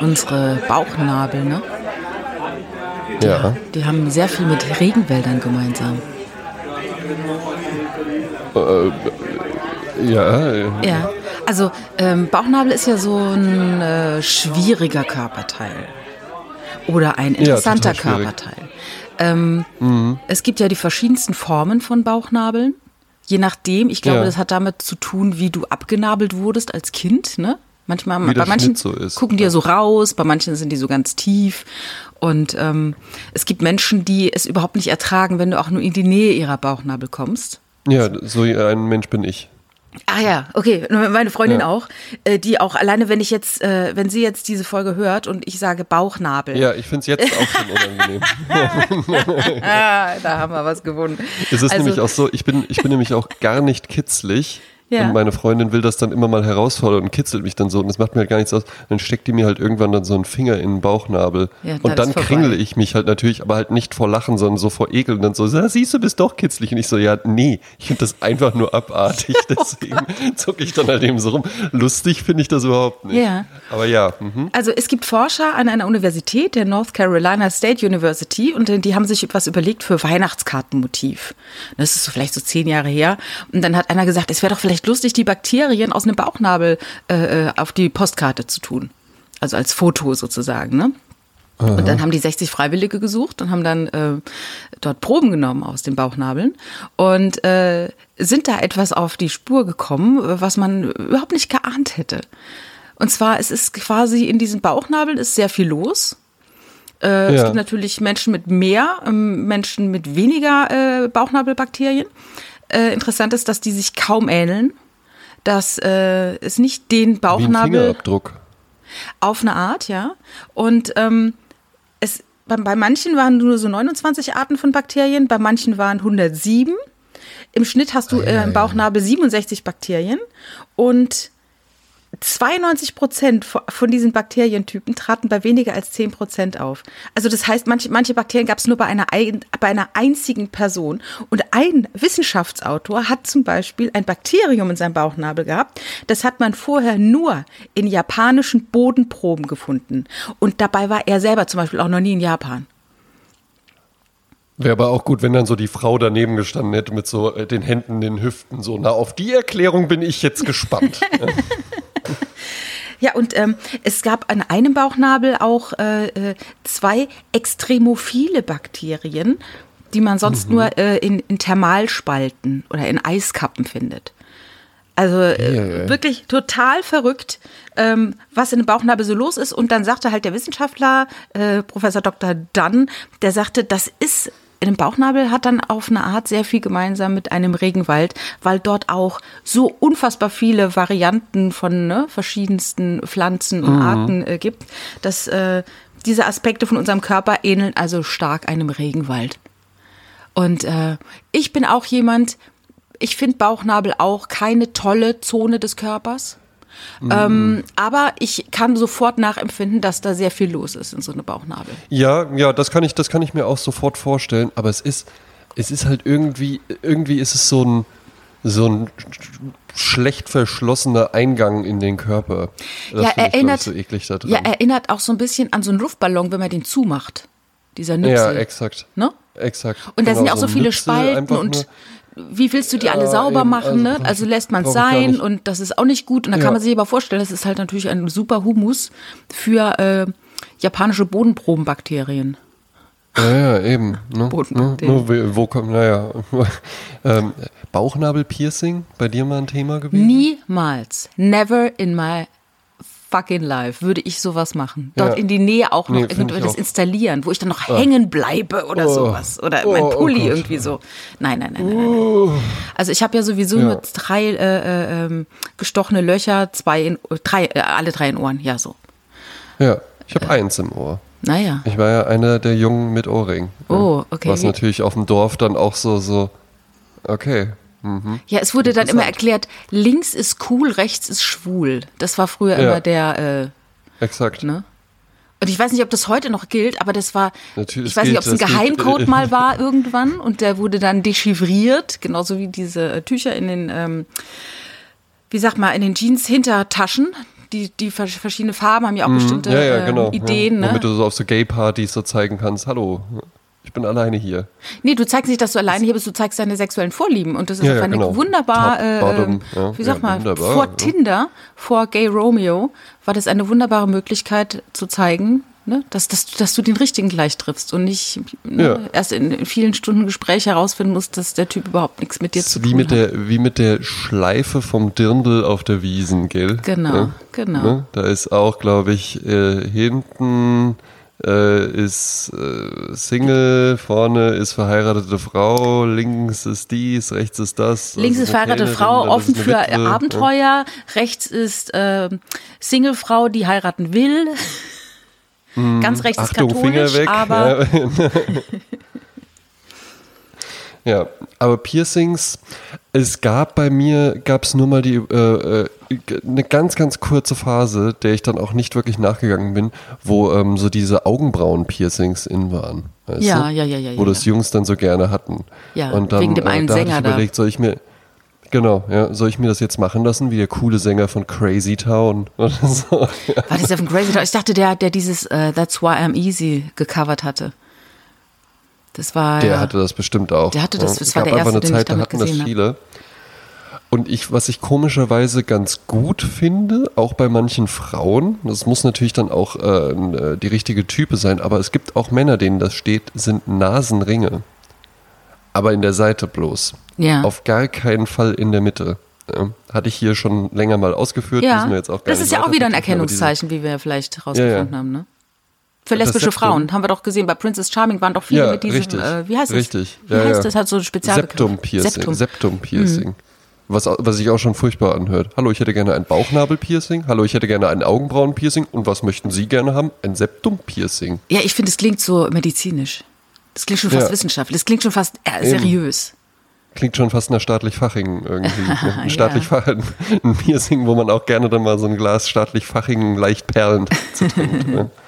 Unsere Bauchnabel, ne? Ja. Die haben sehr viel mit Regenwäldern gemeinsam. Ja, äh, Ja, also ähm, Bauchnabel ist ja so ein äh, schwieriger Körperteil oder ein interessanter schwierig. Körperteil. Ähm, Es gibt ja die verschiedensten Formen von Bauchnabeln. Je nachdem, ich glaube, Ja. das hat damit zu tun, wie du abgenabelt wurdest als Kind. Ne? Manchmal, bei manchen so ist. gucken die ja so raus, bei manchen sind die so ganz tief. Und ähm, es gibt Menschen, die es überhaupt nicht ertragen, wenn du auch nur in die Nähe ihrer Bauchnabel kommst. ja, so ein Mensch bin ich. Ah ja, okay, meine Freundin Ja. auch, äh, die auch alleine, wenn ich jetzt, äh, wenn sie jetzt diese Folge hört und ich sage Bauchnabel, Ja, ich finde es jetzt auch schon unangenehm. ah, da haben wir was gewonnen. Es ist Also- nämlich auch so, ich bin, ich bin nämlich auch gar nicht kitzlig. Ja. Und meine Freundin will das dann immer mal herausfordern und kitzelt mich dann so. Und das macht mir halt gar nichts aus. Dann steckt die mir halt irgendwann dann so einen Finger in den Bauchnabel. Ja, und dann kringel ich mich halt natürlich, aber halt nicht vor Lachen, sondern so vor Ekel. Und dann so, "Ja, siehst du, bist doch kitzlig. Und ich so, ja, nee, ich finde das einfach nur abartig. Deswegen zucke ich dann halt eben so rum. Lustig finde ich das überhaupt nicht. Ja. Aber ja, mhm. Also es gibt Forscher an einer Universität, der North Carolina State University, und die haben sich etwas überlegt für Weihnachtskartenmotiv. Das ist so vielleicht so zehn Jahre her. Und dann hat einer gesagt, es wäre doch vielleicht lustig, die Bakterien aus einem Bauchnabel äh, äh, auf die Postkarte zu tun. Also als Foto sozusagen, ne? Und dann haben die 60 Freiwillige gesucht und haben dann äh, dort Proben genommen aus den Bauchnabeln und äh, sind da etwas auf die Spur gekommen, was man überhaupt nicht geahnt hätte. Und zwar, es ist quasi in diesen Bauchnabeln ist sehr viel los. Äh, Es Ja. gibt natürlich Menschen mit mehr, ähm, Menschen mit weniger äh, Bauchnabelbakterien. Äh, interessant ist, dass die sich kaum ähneln, dass äh, es nicht den wie ein Bauchnabel Fingerabdruck. auf eine Art, ja. Und ähm, es, bei, bei manchen waren nur so 29 Arten von Bakterien, bei manchen waren 107. Im Schnitt hast du äh, im Bauchnabel 67 Bakterien und 92 Prozent von diesen Bakterientypen traten bei weniger als 10 Prozent auf. Also das heißt, manche, manche Bakterien gab es nur bei einer, ein, bei einer einzigen Person. Und ein Wissenschaftsautor hat zum Beispiel ein Bakterium in seinem Bauchnabel gehabt. Das hat man vorher nur in japanischen Bodenproben gefunden. Und dabei war er selber zum Beispiel auch noch nie in Japan. Wäre aber auch gut, wenn dann so die Frau daneben gestanden hätte mit so äh, den Händen den Hüften. So, na, auf die Erklärung bin ich jetzt gespannt. Ja, und ähm, es gab an einem Bauchnabel auch äh, äh, zwei extremophile Bakterien, die man sonst nur äh, in, in Thermalspalten oder in Eiskappen findet. Also äh, wirklich total verrückt, ähm, was in dem Bauchnabel so los ist. Und dann sagte halt der Wissenschaftler, äh, Professor Dr. Dunn, der sagte, das ist in dem Bauchnabel hat dann auf eine Art sehr viel gemeinsam mit einem Regenwald, weil dort auch so unfassbar viele Varianten von ne, verschiedensten Pflanzen und Arten äh, gibt, dass äh, diese Aspekte von unserem Körper ähneln also stark einem Regenwald. Und äh, ich bin auch jemand, ich finde Bauchnabel auch keine tolle Zone des Körpers. Ähm, aber ich kann sofort nachempfinden, dass da sehr viel los ist in so einem Bauchnabel. ja, ja, das kann ich, das kann ich mir auch sofort vorstellen. Aber es ist, es ist halt irgendwie, irgendwie ist es so ein, so ein schlecht verschlossener Eingang in den Körper. Das ja, erinnert, ich, so eklig da drin. ja, erinnert auch so ein bisschen an so einen Luftballon, wenn man den zumacht. Dieser Nüpsel. Ja, exakt. Ne? Exakt. Und da Genau, sind ja auch so ein viele Nüpsel, Spalten und nur- wie willst du die alle Ja, sauber eben, machen, also ne? Also lässt man es sein und das ist auch nicht gut. Und da Ja. kann man sich aber vorstellen, das ist halt natürlich ein super Humus für äh, japanische Bodenprobenbakterien. Ja, ja, eben. Ne? Bodenbakterien. Ne? Nur, wo, wo kommt, naja. ähm, Bauchnabelpiercing, bei dir mal ein Thema gewesen? Niemals, never in my fucking life würde ich sowas machen. Dort Ja. in die Nähe auch noch Nee, irgendwas installieren, wo ich dann noch hängen bleibe oder Oh. sowas. Oder mein Oh, oh Pulli Gott. irgendwie so. Nein, nein, nein, nein. nein, nein. Also ich habe ja sowieso Ja. nur drei äh, äh, ähm, gestochene Löcher, zwei in, drei, äh, alle drei in Ohren, ja so. Ja, ich habe eins im Ohr. Naja. Ich war ja einer der Jungen mit Ohrring. Oh, okay. Was natürlich auf dem Dorf dann auch so, so, okay. Mhm. Ja, es wurde dann immer erklärt, links ist cool, rechts ist schwul. Das war früher Ja. immer der, äh, Exakt. ne? Und ich weiß nicht, ob das heute noch gilt, aber das war, Natürlich, ich weiß nicht, ob es ein es gilt. Geheimcode mal war irgendwann und der wurde dann dechiffriert, genauso wie diese äh, Tücher in den, ähm, wie sag mal, in den Jeans Hintertaschen. Die, die vers- verschiedene Farben haben ja auch bestimmte Mhm. ja, ja, äh, genau. Ideen. ja. Ne? Womit du so auf so Gay-Partys so zeigen kannst, hallo, ich bin alleine hier. Nee, du zeigst nicht, dass du alleine hier bist, du zeigst deine sexuellen Vorlieben. Und das ist Ja, auf eine genau. wunderbar, Top, äh, bottom, ähm, ja, wie sag ja, mal, wunderbar, vor. Tinder, vor Gay Romeo, war das eine wunderbare Möglichkeit zu zeigen, ne, dass, dass, dass du den richtigen gleich triffst und nicht ne, erst in, vielen Stunden Gespräch herausfinden musst, dass der Typ überhaupt nichts mit dir zu wie tun mit hat. der, wie mit der Schleife vom Dirndl auf der Wiesen, gell? Genau, genau. Ne? Da ist auch, glaube ich, äh, hinten äh, ist äh, Single, vorne ist verheiratete Frau, links ist dies, rechts ist das. Links das ist verheiratete Frau, offen für Witwe, Abenteuer. Rechts ist ähm, Singlefrau, die heiraten will. Ganz rechts. Achtung, ist katholisch, Finger weg. aber Ja. ja, aber Piercings, es gab bei mir, gab es nur mal die, äh, äh, eine ganz, ganz kurze Phase, der ich dann auch nicht wirklich nachgegangen bin, wo ähm, so diese Augenbrauen-Piercings in waren. Ja, ja, ja, ja, Wo ja, das Jungs dann so gerne hatten. Ja, Und dann, wegen dem einen äh, da Sänger ich da. überlegt, soll ich mir, genau, ja, soll ich mir das jetzt machen lassen, wie der coole Sänger von Crazy Town oder so. War das der von Crazy Town? Ich dachte, der, der dieses äh, That's Why I'm Easy gecovert hatte. Das war. Der ja, hatte das bestimmt auch. Der hatte das, Ja, das es war gab der einfach erste, eine den ich Zeit, da damit hatten das hab. viele. Und ich, was ich komischerweise ganz gut finde, auch bei manchen Frauen, das muss natürlich dann auch äh, äh, die richtige Type sein, aber es gibt auch Männer, denen das steht, sind Nasenringe. Aber in der Seite bloß. Ja. Auf gar keinen Fall in der Mitte. Ja, hatte ich hier schon länger mal ausgeführt. ja, müssen wir jetzt auch gar das ist ja auch wieder ein Erkennungszeichen, wie wir vielleicht rausgefunden Ja, ja. haben, ne? Für lesbische Septum. Frauen haben wir doch gesehen, bei Princess Charming waren doch viele Ja, mit diesem, richtig. äh, wie heißt es? Richtig. Wie Ja, heißt ja. das? Hat so ein Spezialbegriff. Septum-Piercing. Septum. Mhm. Septum-Piercing. Was, au- was sich auch schon furchtbar anhört. Hallo, ich hätte gerne ein Bauchnabel-Piercing. Hallo, ich hätte gerne ein Augenbrauen-Piercing. Und was möchten Sie gerne haben? Ein Septum-Piercing. Ja, ich finde, es klingt so medizinisch. Das klingt schon fast Ja. wissenschaftlich. Das klingt schon fast äh, seriös. Klingt schon fast nach staatlich Fachingen irgendwie. ne? Ja. Ein staatlich Fach, ein Piercing, wo man auch gerne dann mal so ein Glas staatlich Fachingen leicht perlend zu trinkt.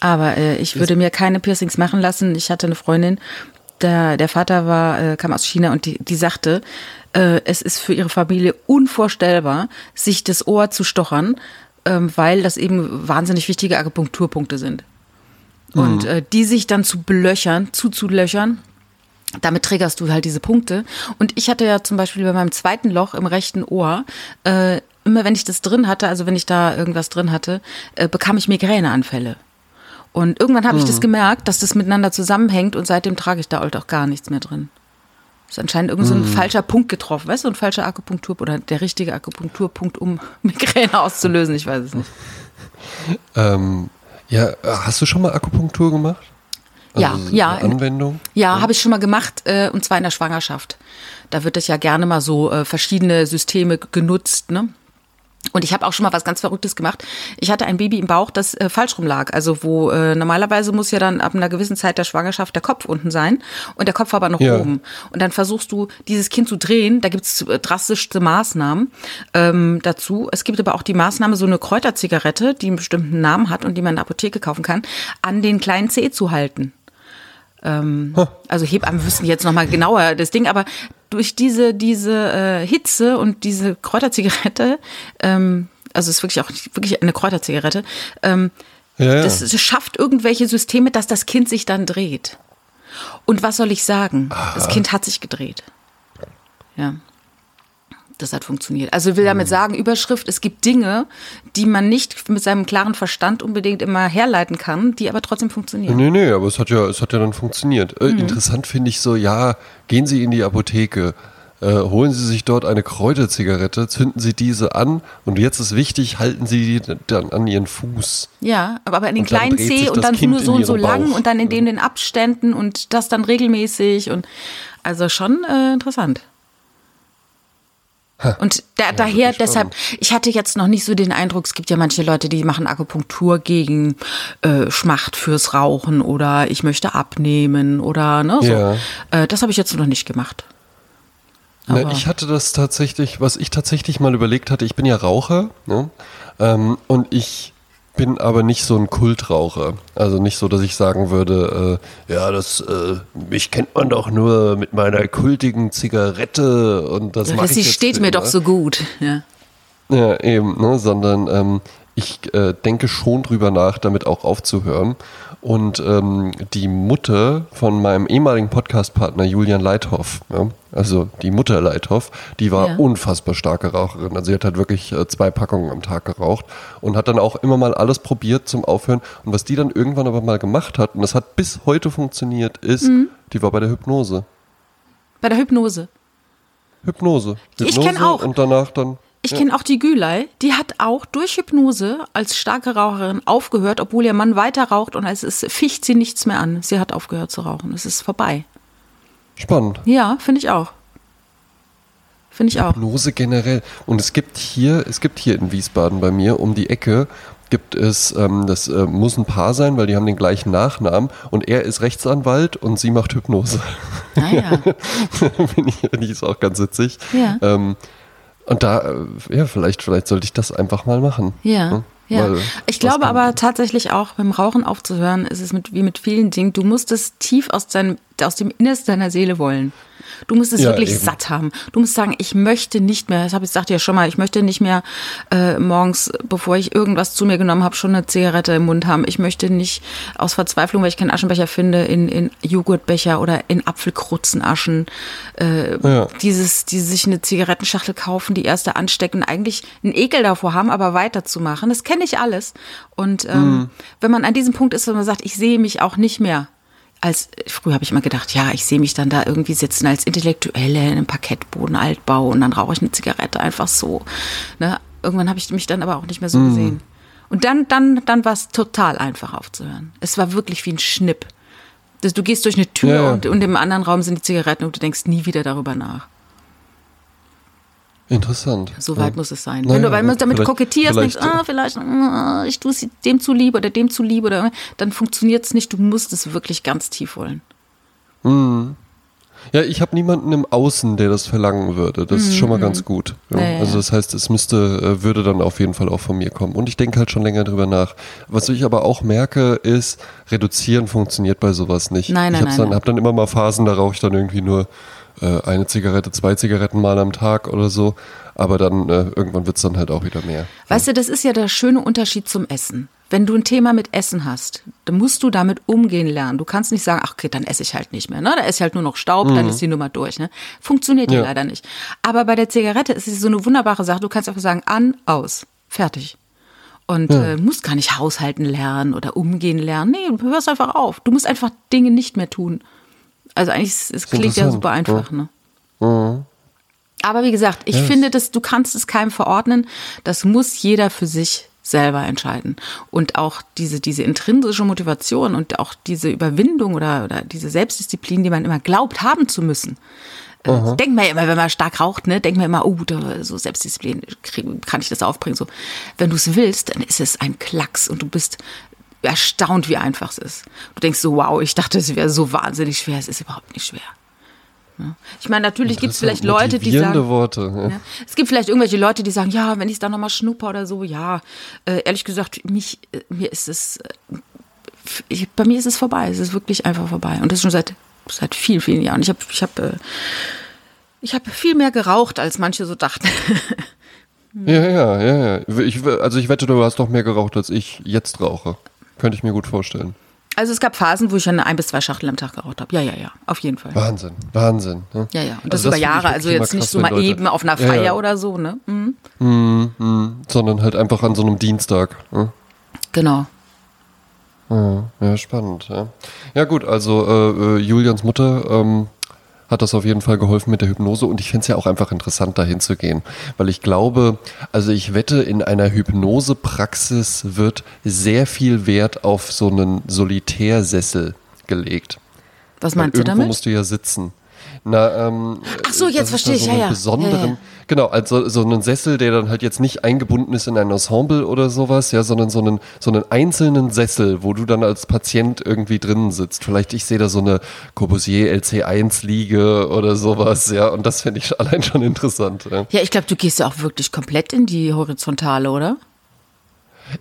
Aber äh, ich würde mir keine Piercings machen lassen. Ich hatte eine Freundin, der, der Vater war, äh, kam aus China und die, die sagte, äh, es ist für ihre Familie unvorstellbar, sich das Ohr zu stochern, ähm, weil das eben wahnsinnig wichtige Akupunkturpunkte sind. Und äh, die sich dann zu belöchern, zuzulöchern, damit triggerst du halt diese Punkte. Und ich hatte ja zum Beispiel bei meinem zweiten Loch im rechten Ohr, äh, immer wenn ich das drin hatte, also wenn ich da irgendwas drin hatte, äh, bekam ich Migräneanfälle. Und irgendwann habe ich das gemerkt, dass das miteinander zusammenhängt und seitdem trage ich da halt auch gar nichts mehr drin. Ist anscheinend irgend so ein falscher Punkt getroffen, weißt du, ein falscher Akupunktur oder der richtige Akupunkturpunkt, um Migräne auszulösen, ich weiß es nicht. Ähm, ja, hast du schon mal Akupunktur gemacht? Ja, Also ja, in- Anwendung? Ja, habe ich schon mal gemacht, äh, und zwar in der Schwangerschaft. Da wird das ja gerne mal so äh, verschiedene Systeme genutzt, ne? Und ich habe auch schon mal was ganz Verrücktes gemacht. Ich hatte ein Baby im Bauch, das äh, falsch rum lag. Also wo äh, normalerweise muss ja dann ab einer gewissen Zeit der Schwangerschaft der Kopf unten sein und der Kopf aber noch Ja. oben. Und dann versuchst du, dieses Kind zu drehen. Da gibt's äh, drastischste Maßnahmen ähm, dazu. Es gibt aber auch die Maßnahme, so eine Kräuterzigarette, die einen bestimmten Namen hat und die man in der Apotheke kaufen kann, an den kleinen Zeh zu halten. Ähm, also Hebammen wüssten jetzt nochmal genauer das Ding, aber durch diese, diese äh, Hitze und diese Kräuterzigarette, ähm, also es ist wirklich auch wirklich eine Kräuterzigarette, ähm, Ja, ja. das, das schafft irgendwelche Systeme, dass das Kind sich dann dreht. Und was soll ich sagen? Das Kind hat sich gedreht. Ja. Das hat funktioniert. Also will damit sagen, Überschrift, es gibt Dinge, die man nicht mit seinem klaren Verstand unbedingt immer herleiten kann, die aber trotzdem funktionieren. Nee, nee, aber es hat ja, es hat ja dann funktioniert. Äh, Mhm. Interessant finde ich so, ja, gehen Sie in die Apotheke, äh, holen Sie sich dort eine Kräuterzigarette, zünden Sie diese an und jetzt ist wichtig, halten Sie die dann an Ihren Fuß. Ja, aber aber in den Und kleinen sich und dann Kind nur so und so lang Bauch. und dann in den, den Abständen und das dann regelmäßig und also schon äh, interessant. Und da, daher, wirklich deshalb, ich hatte jetzt noch nicht so den Eindruck, es gibt ja manche Leute, die machen Akupunktur gegen äh, Schmacht fürs Rauchen oder ich möchte abnehmen oder ne, so. Ja. Äh, das habe ich jetzt noch nicht gemacht. Na, ich hatte das tatsächlich, was ich tatsächlich mal überlegt hatte, ich bin ja Raucher ne? ähm, und ich bin aber nicht so ein Kultraucher. Also nicht so, dass ich sagen würde, äh, ja, das, äh, mich kennt man doch nur mit meiner kultigen Zigarette und das mache ich Sie jetzt steht mir immer. doch so gut. Ja. Ja, eben, ne? sondern ähm, ich äh, denke schon drüber nach, damit auch aufzuhören. Und ähm, die Mutter von meinem ehemaligen Podcastpartner Julian Leithoff, ja, also die Mutter Leithoff, die war Ja. unfassbar starke Raucherin. Also sie hat halt wirklich äh, zwei Packungen am Tag geraucht und hat dann auch immer mal alles probiert zum Aufhören. Und was die dann irgendwann aber mal gemacht hat, und das hat bis heute funktioniert, ist, Mhm. die war bei der Hypnose. Bei der Hypnose. Hypnose. Ich Hypnose kenn auch. Und danach dann. Ich kenne auch die Gülay, die hat auch durch Hypnose als starke Raucherin aufgehört, obwohl ihr Mann weiter raucht und es ist, ficht sie nichts mehr an. Sie hat aufgehört zu rauchen. Es ist vorbei. Spannend. Ja, finde ich auch. Finde ich auch. Hypnose generell. Und es gibt hier, es gibt hier in Wiesbaden bei mir um die Ecke, gibt es, ähm, das äh, muss ein Paar sein, weil die haben den gleichen Nachnamen und er ist Rechtsanwalt und sie macht Hypnose. Finde ich, finde ich ist auch ganz witzig. Ja. Ähm, und da, äh, ja, vielleicht, vielleicht sollte ich das einfach mal machen. Ja. Ne? Ja, Weil, ich glaube aber tatsächlich auch, beim Rauchen aufzuhören, ist es mit, wie mit vielen Dingen. Du musst es tief aus, deinem, aus dem Innersten deiner Seele wollen. Du musst es Ja, wirklich eben. satt haben. Du musst sagen, ich möchte nicht mehr, das habe ich sagte ja schon mal, ich möchte nicht mehr äh, morgens, bevor ich irgendwas zu mir genommen habe, schon eine Zigarette im Mund haben. Ich möchte nicht aus Verzweiflung, weil ich keinen Aschenbecher finde, in, in Joghurtbecher oder in Apfelkrutzenaschen äh, Ja. dieses, die sich eine Zigarettenschachtel kaufen, die erste anstecken, eigentlich einen Ekel davor haben, aber weiterzumachen. Das kenne ich alles. Und ähm, wenn man an diesem Punkt ist, wo man sagt, ich sehe mich auch nicht mehr als, früher habe ich immer gedacht, ja, ich sehe mich dann da irgendwie sitzen als Intellektuelle in einem Parkettboden, Altbau und dann rauche ich eine Zigarette einfach so. Ne? Irgendwann habe ich mich dann aber auch nicht mehr so gesehen. Und dann, dann, dann war es total einfach aufzuhören. Es war wirklich wie ein Schnipp. Du gehst durch eine Tür ja. Und, und im anderen Raum sind die Zigaretten und du denkst nie wieder darüber nach. Interessant. So Ja. weit muss es sein. Naja, Wenn du weil gut, damit kokettierst, denkst, ah, vielleicht, ah, ich tue es dem zu lieb oder dem zu lieb oder dann funktioniert es nicht. Du musst es wirklich ganz tief wollen. Ja, ich habe niemanden im Außen, der das verlangen würde. Das ist schon mal ganz gut. Ja. Mhm. Ja, ja, also ja. das heißt, es müsste, äh, würde dann auf jeden Fall auch von mir kommen. Und ich denke halt schon länger drüber nach. Was ich aber auch merke, ist, reduzieren funktioniert bei sowas nicht. Nein, ich nein, hab's nein, dann, nein. hab dann immer mal Phasen, da rauche ich dann irgendwie nur äh, eine Zigarette, zwei Zigaretten mal am Tag oder so. Aber dann äh, irgendwann wird's dann halt auch wieder mehr. Weißt du, das ist ja der schöne Unterschied zum Essen. Wenn du ein Thema mit Essen hast, dann musst du damit umgehen lernen. Du kannst nicht sagen, ach okay, dann esse ich halt nicht mehr. Ne? Da esse ich halt nur noch Staub, dann ist die Nummer durch. Ne? Funktioniert ja Ja. leider nicht. Aber bei der Zigarette ist es so eine wunderbare Sache. Du kannst einfach sagen, an, aus, fertig. Und äh, musst gar nicht haushalten lernen oder umgehen lernen. Nee, du hörst einfach auf. Du musst einfach Dinge nicht mehr tun. Also eigentlich, es es klingt ja super einfach. Ne? Mhm. Aber wie gesagt, ich finde, dass du kannst es keinem verordnen. Das muss jeder für sich selber entscheiden. Und auch diese, diese intrinsische Motivation und auch diese Überwindung oder, oder diese Selbstdisziplin, die man immer glaubt haben zu müssen. Äh, denkt man ja immer, wenn man stark raucht, ne, denkt man immer, oh, da, so Selbstdisziplin, krieg- kann ich das aufbringen? So, wenn du es willst, dann ist es ein Klacks und du bist erstaunt, wie einfach es ist. Du denkst so, wow, ich dachte, es wäre so wahnsinnig schwer. Es ist überhaupt nicht schwer. Ne? Ich meine, natürlich gibt es vielleicht Leute, die sagen, Worte. Ja. ja. Es gibt vielleicht irgendwelche Leute, die sagen, ja, wenn ich es dann nochmal schnupper oder so, ja. Äh, ehrlich gesagt, mich, äh, mir ist es, äh, ich, bei mir ist es vorbei. Es ist wirklich einfach vorbei. Und das schon seit, seit vielen, vielen Jahren. Ich habe ich hab, äh, ich hab viel mehr geraucht, als manche so dachten. Ja, ja, ja, ja. Ich, also ich wette, du hast doch mehr geraucht, als ich jetzt rauche. Könnte ich mir gut vorstellen. Also es gab Phasen, wo ich schon ein bis zwei Schachtel am Tag geraucht habe. Ja, ja, ja, auf jeden Fall. Wahnsinn, Wahnsinn. Ne? Ja, ja. Und das Also über finde ich Jahre, also jetzt nicht so mal Leute- eben auf einer Ja, Feier ja. oder so, ne? Mhm. Sondern halt einfach an so einem Dienstag. Ne? Genau. Ja, ja, spannend. Ja, ja gut, also äh, äh, Julians Mutter ähm, hat das auf jeden Fall geholfen mit der Hypnose und ich finde es ja auch einfach interessant, dahin zu gehen. Weil ich glaube, also ich wette, in einer Hypnosepraxis wird sehr viel Wert auf so einen Solitärsessel gelegt. Was meinst du irgendwo damit? musst du ja sitzen. Na, ähm, Ach so, jetzt es verstehe da ich, ja, ja. Besonderen, Ja, ja. Genau, also so einen Sessel, der dann halt jetzt nicht eingebunden ist in ein Ensemble oder sowas, ja, sondern so einen, so einen einzelnen Sessel, wo du dann als Patient irgendwie drinnen sitzt. Vielleicht ich sehe da so eine Corbusier LC1 Liege oder sowas, ja, und das finde ich allein schon interessant. Ja. Ja, ich glaube, du gehst ja auch wirklich komplett in die Horizontale, oder?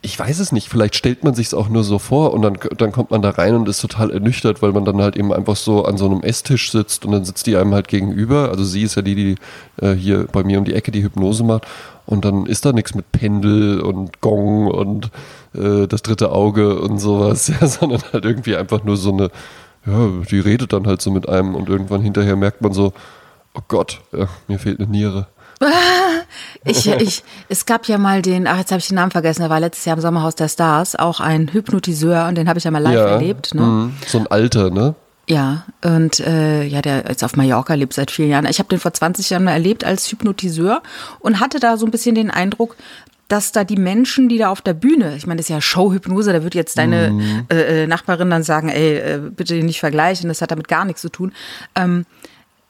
Ich weiß es nicht. Vielleicht stellt man sich es auch nur so vor und dann, dann kommt man da rein und ist total ernüchtert, weil man dann halt eben einfach so an so einem Esstisch sitzt und dann sitzt die einem halt gegenüber. Also sie ist ja die, die äh, hier bei mir um die Ecke die Hypnose macht. Und dann ist da nichts mit Pendel und Gong und äh, das dritte Auge und sowas, ja, sondern halt irgendwie einfach nur so eine, ja, die redet dann halt so mit einem und irgendwann hinterher merkt man so, oh Gott, ja, mir fehlt eine Niere. Ich, ich, es gab ja mal den, ach jetzt habe ich den Namen vergessen, der war letztes Jahr im Sommerhaus der Stars, auch ein Hypnotiseur und den habe ich ja mal live ja, erlebt. Ne? mh, So ein Alter, ne? Ja, und äh, ja, der jetzt auf Mallorca lebt seit vielen Jahren. Ich habe den vor 20 Jahren mal erlebt als Hypnotiseur und hatte da so ein bisschen den Eindruck, dass da die Menschen, die da auf der Bühne, ich meine, das ist ja Showhypnose, da wird jetzt deine äh, äh, Nachbarin dann sagen, ey, äh, bitte nicht vergleichen, das hat damit gar nichts zu tun. Ähm,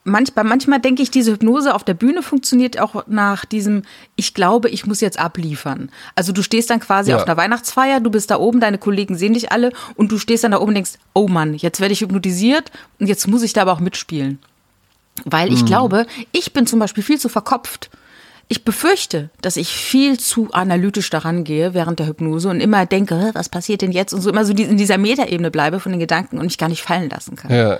manchmal, manchmal denke ich, diese Hypnose auf der Bühne funktioniert auch nach diesem, ich glaube, ich muss jetzt abliefern. Also du stehst dann quasi Ja. auf einer Weihnachtsfeier, du bist da oben, deine Kollegen sehen dich alle und du stehst dann da oben und denkst, oh Mann, jetzt werde ich hypnotisiert und jetzt muss ich da aber auch mitspielen. Weil ich glaube, ich bin zum Beispiel viel zu verkopft. Ich befürchte, dass ich viel zu analytisch daran gehe während der Hypnose und immer denke, "Hä, was passiert denn jetzt? Und so immer so in dieser Metaebene bleibe von den Gedanken und mich gar nicht fallen lassen kann. Ja.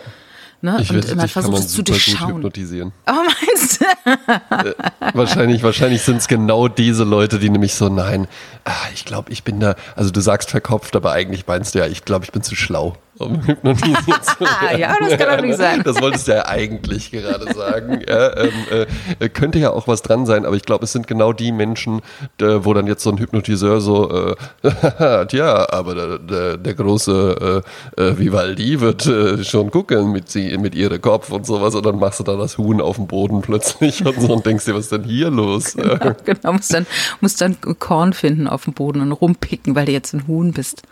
Ne? Ich und wette, immer dich man es zu gut durchschauen. hypnotisieren. Oh, meinst du? Wahrscheinlich, wahrscheinlich sind es genau diese Leute, die nämlich so, nein, ah, ich glaube, ich bin da, also du sagst verkopft, aber eigentlich meinst du ja, ich glaube, ich bin zu schlau, um hypnotisiert zu werden. Ja, das kann natürlich sein. Das wolltest du ja eigentlich gerade sagen. Ja, ähm, äh, könnte ja auch was dran sein, aber ich glaube, es sind genau die Menschen, äh, wo dann jetzt so ein Hypnotiseur so, äh, tja, aber der, der, der große äh, äh, Vivaldi wird äh, schon gucken mit, sie, mit ihrem Kopf und sowas und dann machst du da das Huhn auf dem Boden plötzlich und so und denkst dir, was ist denn hier los? Ja, genau, musst dann, musst dann Korn finden auf dem Boden und rumpicken, weil du jetzt ein Huhn bist.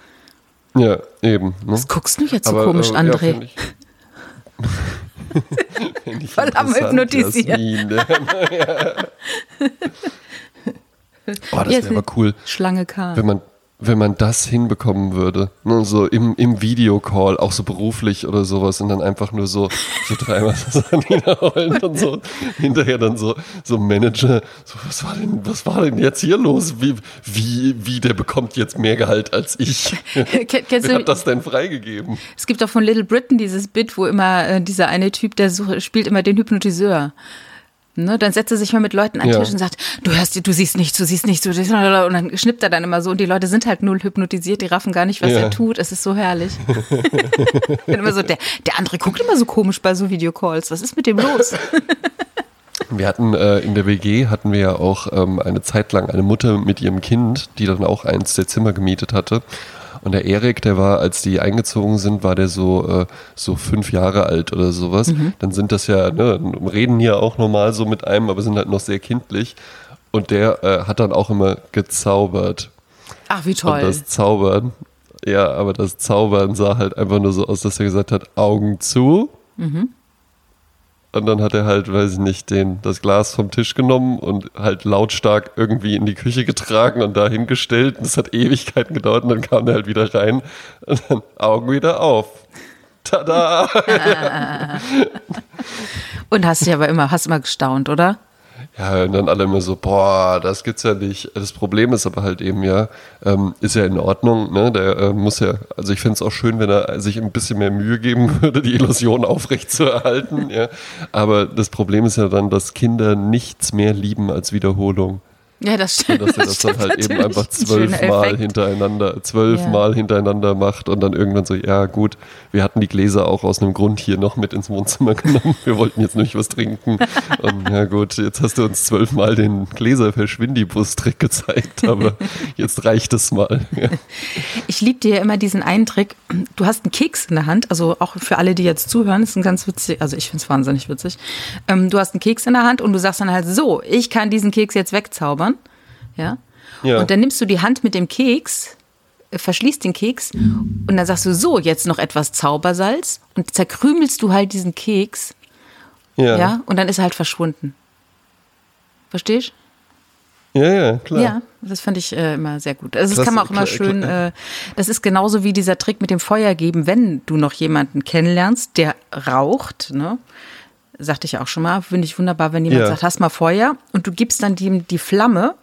Ja, eben. Ne? Was guckst du jetzt so Aber, komisch, äh, André? Ja, find ich- Voll am Hypnotisieren. Ja. Oh, das wäre aber cool, Schlange K. wenn man, wenn man das hinbekommen würde. Ne, so im, im Videocall, auch so beruflich oder sowas, und dann einfach nur so, so dreimal das dann wiederholen und so. Hinterher dann so, so Manager, so, was war denn, was war denn jetzt hier los? Wie, wie, wie, der bekommt jetzt mehr Gehalt als ich. Ken- Kennst Wer hat das denn freigegeben? es gibt auch von Little Britain dieses Bit, wo immer äh, dieser eine Typ, der such, spielt immer den Hypnotiseur. Ne, dann setzt er sich mal mit Leuten an den Ja. Tisch und sagt, du hörst, du siehst nichts, du siehst nichts, du siehst, und dann schnippt er dann immer so und die Leute sind halt null hypnotisiert, die raffen gar nicht, was Ja. er tut. Es ist so herrlich. Immer so, der, der andere guckt immer so komisch bei so Videocalls. Was ist mit dem los? Wir hatten äh, in der WG hatten wir ja auch ähm, eine Zeit lang eine Mutter mit ihrem Kind, die dann auch eins der Zimmer gemietet hatte. Und der Erik, der war, als die eingezogen sind, war der so äh, so fünf Jahre alt oder sowas. Dann sind das ja, ne, reden hier auch normal so mit einem, aber sind halt noch sehr kindlich. Und der äh, hat dann auch immer gezaubert. Ach, wie Und toll. das Zaubern, ja, aber das Zaubern sah halt einfach nur so aus, dass er gesagt hat, Augen zu. Mhm. Und dann hat er halt, weiß ich nicht, den, das Glas vom Tisch genommen und halt lautstark irgendwie in die Küche getragen und da hingestellt. Und das hat Ewigkeiten gedauert und dann kam er halt wieder rein und dann Augen wieder auf. Tada! Und hast dich aber immer, hast immer gestaunt, oder? Ja, und dann alle immer so, boah, das gibt's ja nicht. Das Problem ist aber halt eben ja, ähm, ist ja in Ordnung, ne? Der äh, muss ja, also ich finde es auch schön, wenn er sich ein bisschen mehr Mühe geben würde, die Illusion aufrecht zu erhalten, ja. Aber das Problem ist ja dann, dass Kinder nichts mehr lieben als Wiederholung. Ja, das stimmt. Dass er das dann stimmt halt eben natürlich. einfach Ein schöner zwölfmal hintereinander, zwölfmal Ja. hintereinander macht und dann irgendwann so, ja gut, wir hatten die Gläser auch aus einem Grund hier noch mit ins Wohnzimmer genommen. Wir wollten jetzt nämlich was trinken. Und ja gut, jetzt hast du uns zwölfmal den Gläser-Verschwindibus-Trick gezeigt, aber jetzt reicht es mal. Ja. Ich liebe dir ja immer diesen einen Trick. Du hast einen Keks in der Hand, also auch für alle, die jetzt zuhören, ist ein ganz witzig, also ich finde es wahnsinnig witzig. Ähm, du hast einen Keks in der Hand und du sagst dann halt so, ich kann diesen Keks jetzt wegzaubern. Ja. Ja. Und dann nimmst du die Hand mit dem Keks, äh, verschließt den Keks und dann sagst du so, jetzt noch etwas Zaubersalz und zerkrümelst du halt diesen Keks, Ja. ja, und dann ist er halt verschwunden. Verstehst? ja, ja, klar. Ja, das fand ich äh, immer sehr gut. Also das Klasse, kann man auch immer klar, schön, klar. äh, das ist genauso wie dieser Trick mit dem Feuer geben, wenn du noch jemanden kennenlernst, der raucht, ne? Sagte ich auch schon mal, finde ich wunderbar, wenn jemand Ja. sagt, hast mal Feuer und du gibst dann dem die Flamme,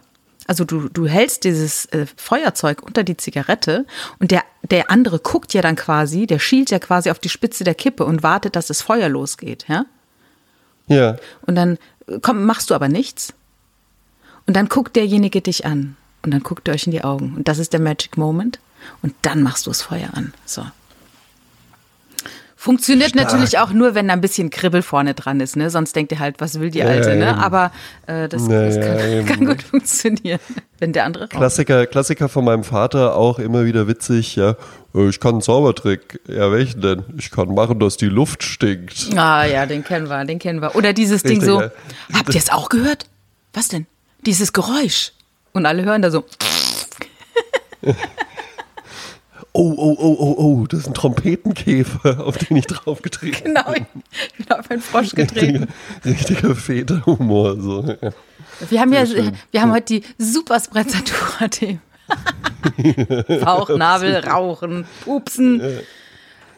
Also du, du hältst dieses äh, Feuerzeug unter die Zigarette und der, der andere guckt ja dann quasi, der schielt ja quasi auf die Spitze der Kippe und wartet, dass das Feuer losgeht, ja? Ja. Und dann äh, komm, machst du aber nichts. Und dann guckt derjenige dich an. Und dann guckt ihr euch in die Augen. Und das ist der Magic Moment. Und dann machst du das Feuer an. So. Funktioniert Stark. natürlich auch nur, wenn da ein bisschen Kribbel vorne dran ist, ne? Sonst denkt ihr halt, was will die Ja, Alte, ja, ne? eben. Aber äh, das, Ja, das ja, kann, eben. kann gut funktionieren, wenn der andere. Klassiker, Klassiker von meinem Vater auch immer wieder witzig, ja. Äh, Ich kann einen Zaubertrick. Ja, welchen denn? Ich kann machen, dass die Luft stinkt. Ah ja, den kennen wir, den kennen wir. Oder dieses Ding Richtig, so, ja. habt ihr es auch gehört? Was denn? Dieses Geräusch. Und alle hören da so, Oh, oh, oh, oh, oh, das ist ein Trompetenkäfer, auf den ich draufgetreten genau, ich bin auf einen Frosch getreten. Richtiger, richtiger Väterhumor. So. ja. Wir haben ja, schön. wir haben heute die super Sprezzatura-Themen. Bauchnabel, Rauchen, Pupsen.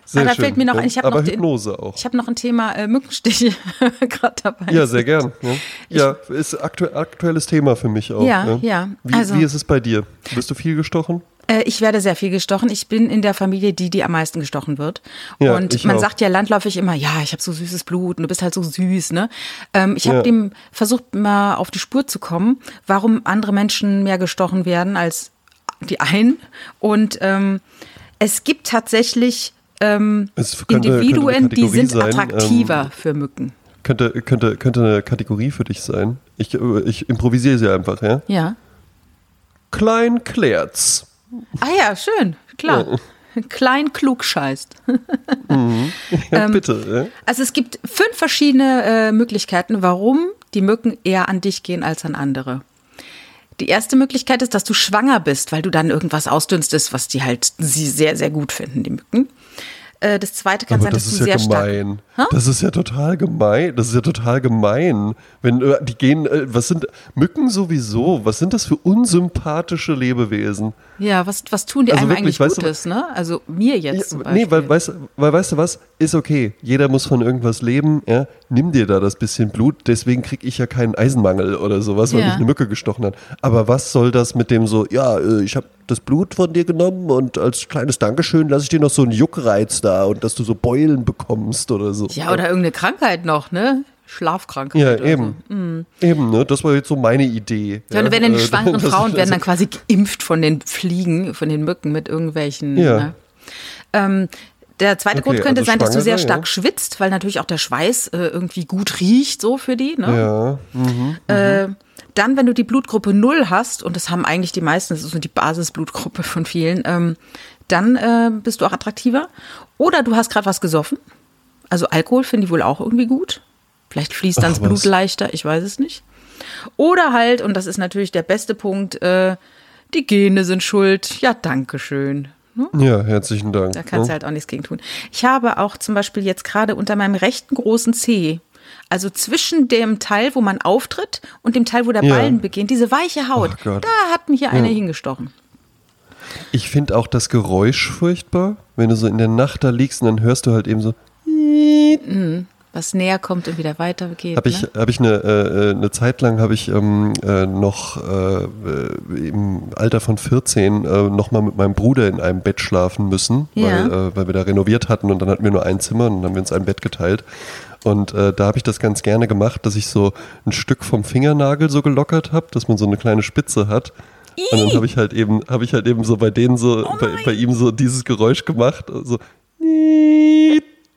Sehr Ah, da schön. fällt mir noch ein, ich hab Aber noch Hypnose auch. Ich habe noch ein Thema äh, Mückenstiche gerade dabei. Ja, sehr gern. Ja, ja ist aktu aktuelles Thema für mich auch. Ja, ne? ja. Wie, Also- wie ist es bei dir? Bist du viel gestochen? Äh, ich werde sehr viel gestochen. Ich bin in der Familie die, die am meisten gestochen wird. Ja, und man auch. sagt ja landläufig immer, ja, ich habe so süßes Blut und du bist halt so süß. Ne? Ähm, ich habe Ja. dem versucht, mal auf die Spur zu kommen, warum andere Menschen mehr gestochen werden als die einen. Und ähm, es gibt tatsächlich ähm, könnte- könnte Individuen, eine die sind sein, attraktiver ähm, für Mücken. Könnte, könnte, könnte eine Kategorie für dich sein. Ich, äh, ich improvisiere sie einfach, ja? Ja. Klein klärt's. Ah ja, schön, klar. Klein klug scheißt. Ähm, Ja, bitte. Also es gibt fünf verschiedene äh, Möglichkeiten, warum die Mücken eher an dich gehen als an andere. Die erste Möglichkeit ist, dass du schwanger bist, weil du dann irgendwas ausdünstest, was die halt sie sehr, sehr gut finden, die Mücken. Äh, das zweite kann Aber sein, das dass ist du ja sehr stark. gemein. Hä? Das ist ja total gemein. Das ist ja total gemein. Wenn äh, die gehen, äh, was sind Mücken sowieso? Was sind das für unsympathische Lebewesen? Ja, was, was tun die Also einem wirklich, eigentlich weißt du- Gutes, ne? Also mir jetzt Ja, nee, weil weißt, weil weißt du was? Ist okay. Jeder muss von irgendwas leben. Ja? Nimm dir da das bisschen Blut. Deswegen kriege ich ja keinen Eisenmangel oder sowas, weil Ja. mich eine Mücke gestochen hat. Aber was soll das mit dem so? Ja, ich habe das Blut von dir genommen und als kleines Dankeschön lasse ich dir noch so einen Juckreiz da und dass du so Beulen bekommst oder so. ja, oder irgendeine Krankheit noch, ne? Schlafkrankheit. Ja, eben. So. Eben, ne? Das war jetzt so meine Idee. Ja, und wenn dann die äh, schwangeren dass Frauen werden dann quasi geimpft von den Fliegen, von den Mücken mit irgendwelchen. Ja. Ne? Ähm, der zweite Okay, Grund könnte also sein, dass du sehr stark ja. schwitzt, weil natürlich auch der Schweiß äh, irgendwie gut riecht, so für die. Ne? Ja, mhm. Äh, dann, wenn du die Blutgruppe 0 hast, und das haben eigentlich die meisten, das ist so die Basisblutgruppe von vielen, ähm, dann äh, bist du auch attraktiver. Oder du hast gerade was gesoffen. Also Alkohol finde ich wohl auch irgendwie gut. Vielleicht fließt dann das Blut was. leichter, ich weiß es nicht. Oder halt, und das ist natürlich der beste Punkt, äh, die Gene sind schuld. Ja, danke schön. ja, herzlichen Dank. Da kannst du ne? halt auch nichts gegen tun. Ich habe auch zum Beispiel jetzt gerade unter meinem rechten großen Zeh, also zwischen dem Teil, wo man auftritt und dem Teil, wo der Ja. Ballen beginnt, diese weiche Haut, da hat mir hier eine hingestochen. Ich finde auch das Geräusch furchtbar, wenn du so in der Nacht da liegst und dann hörst du halt eben so. Was näher kommt und wieder weiter geht. Habe ich, ne? hab ich eine, äh, eine Zeit lang habe ich ähm, äh, noch äh, äh, im Alter von 14 äh, nochmal mit meinem Bruder in einem Bett schlafen müssen, Ja. weil, äh, weil wir da renoviert hatten und dann hatten wir nur ein Zimmer und dann haben wir uns ein Bett geteilt. Und äh, da habe ich das ganz gerne gemacht, dass ich so ein Stück vom Fingernagel so gelockert habe, dass man so eine kleine Spitze hat. Und dann habe ich halt eben, habe ich halt eben so bei denen so, Oh bei, bei ihm so dieses Geräusch gemacht, so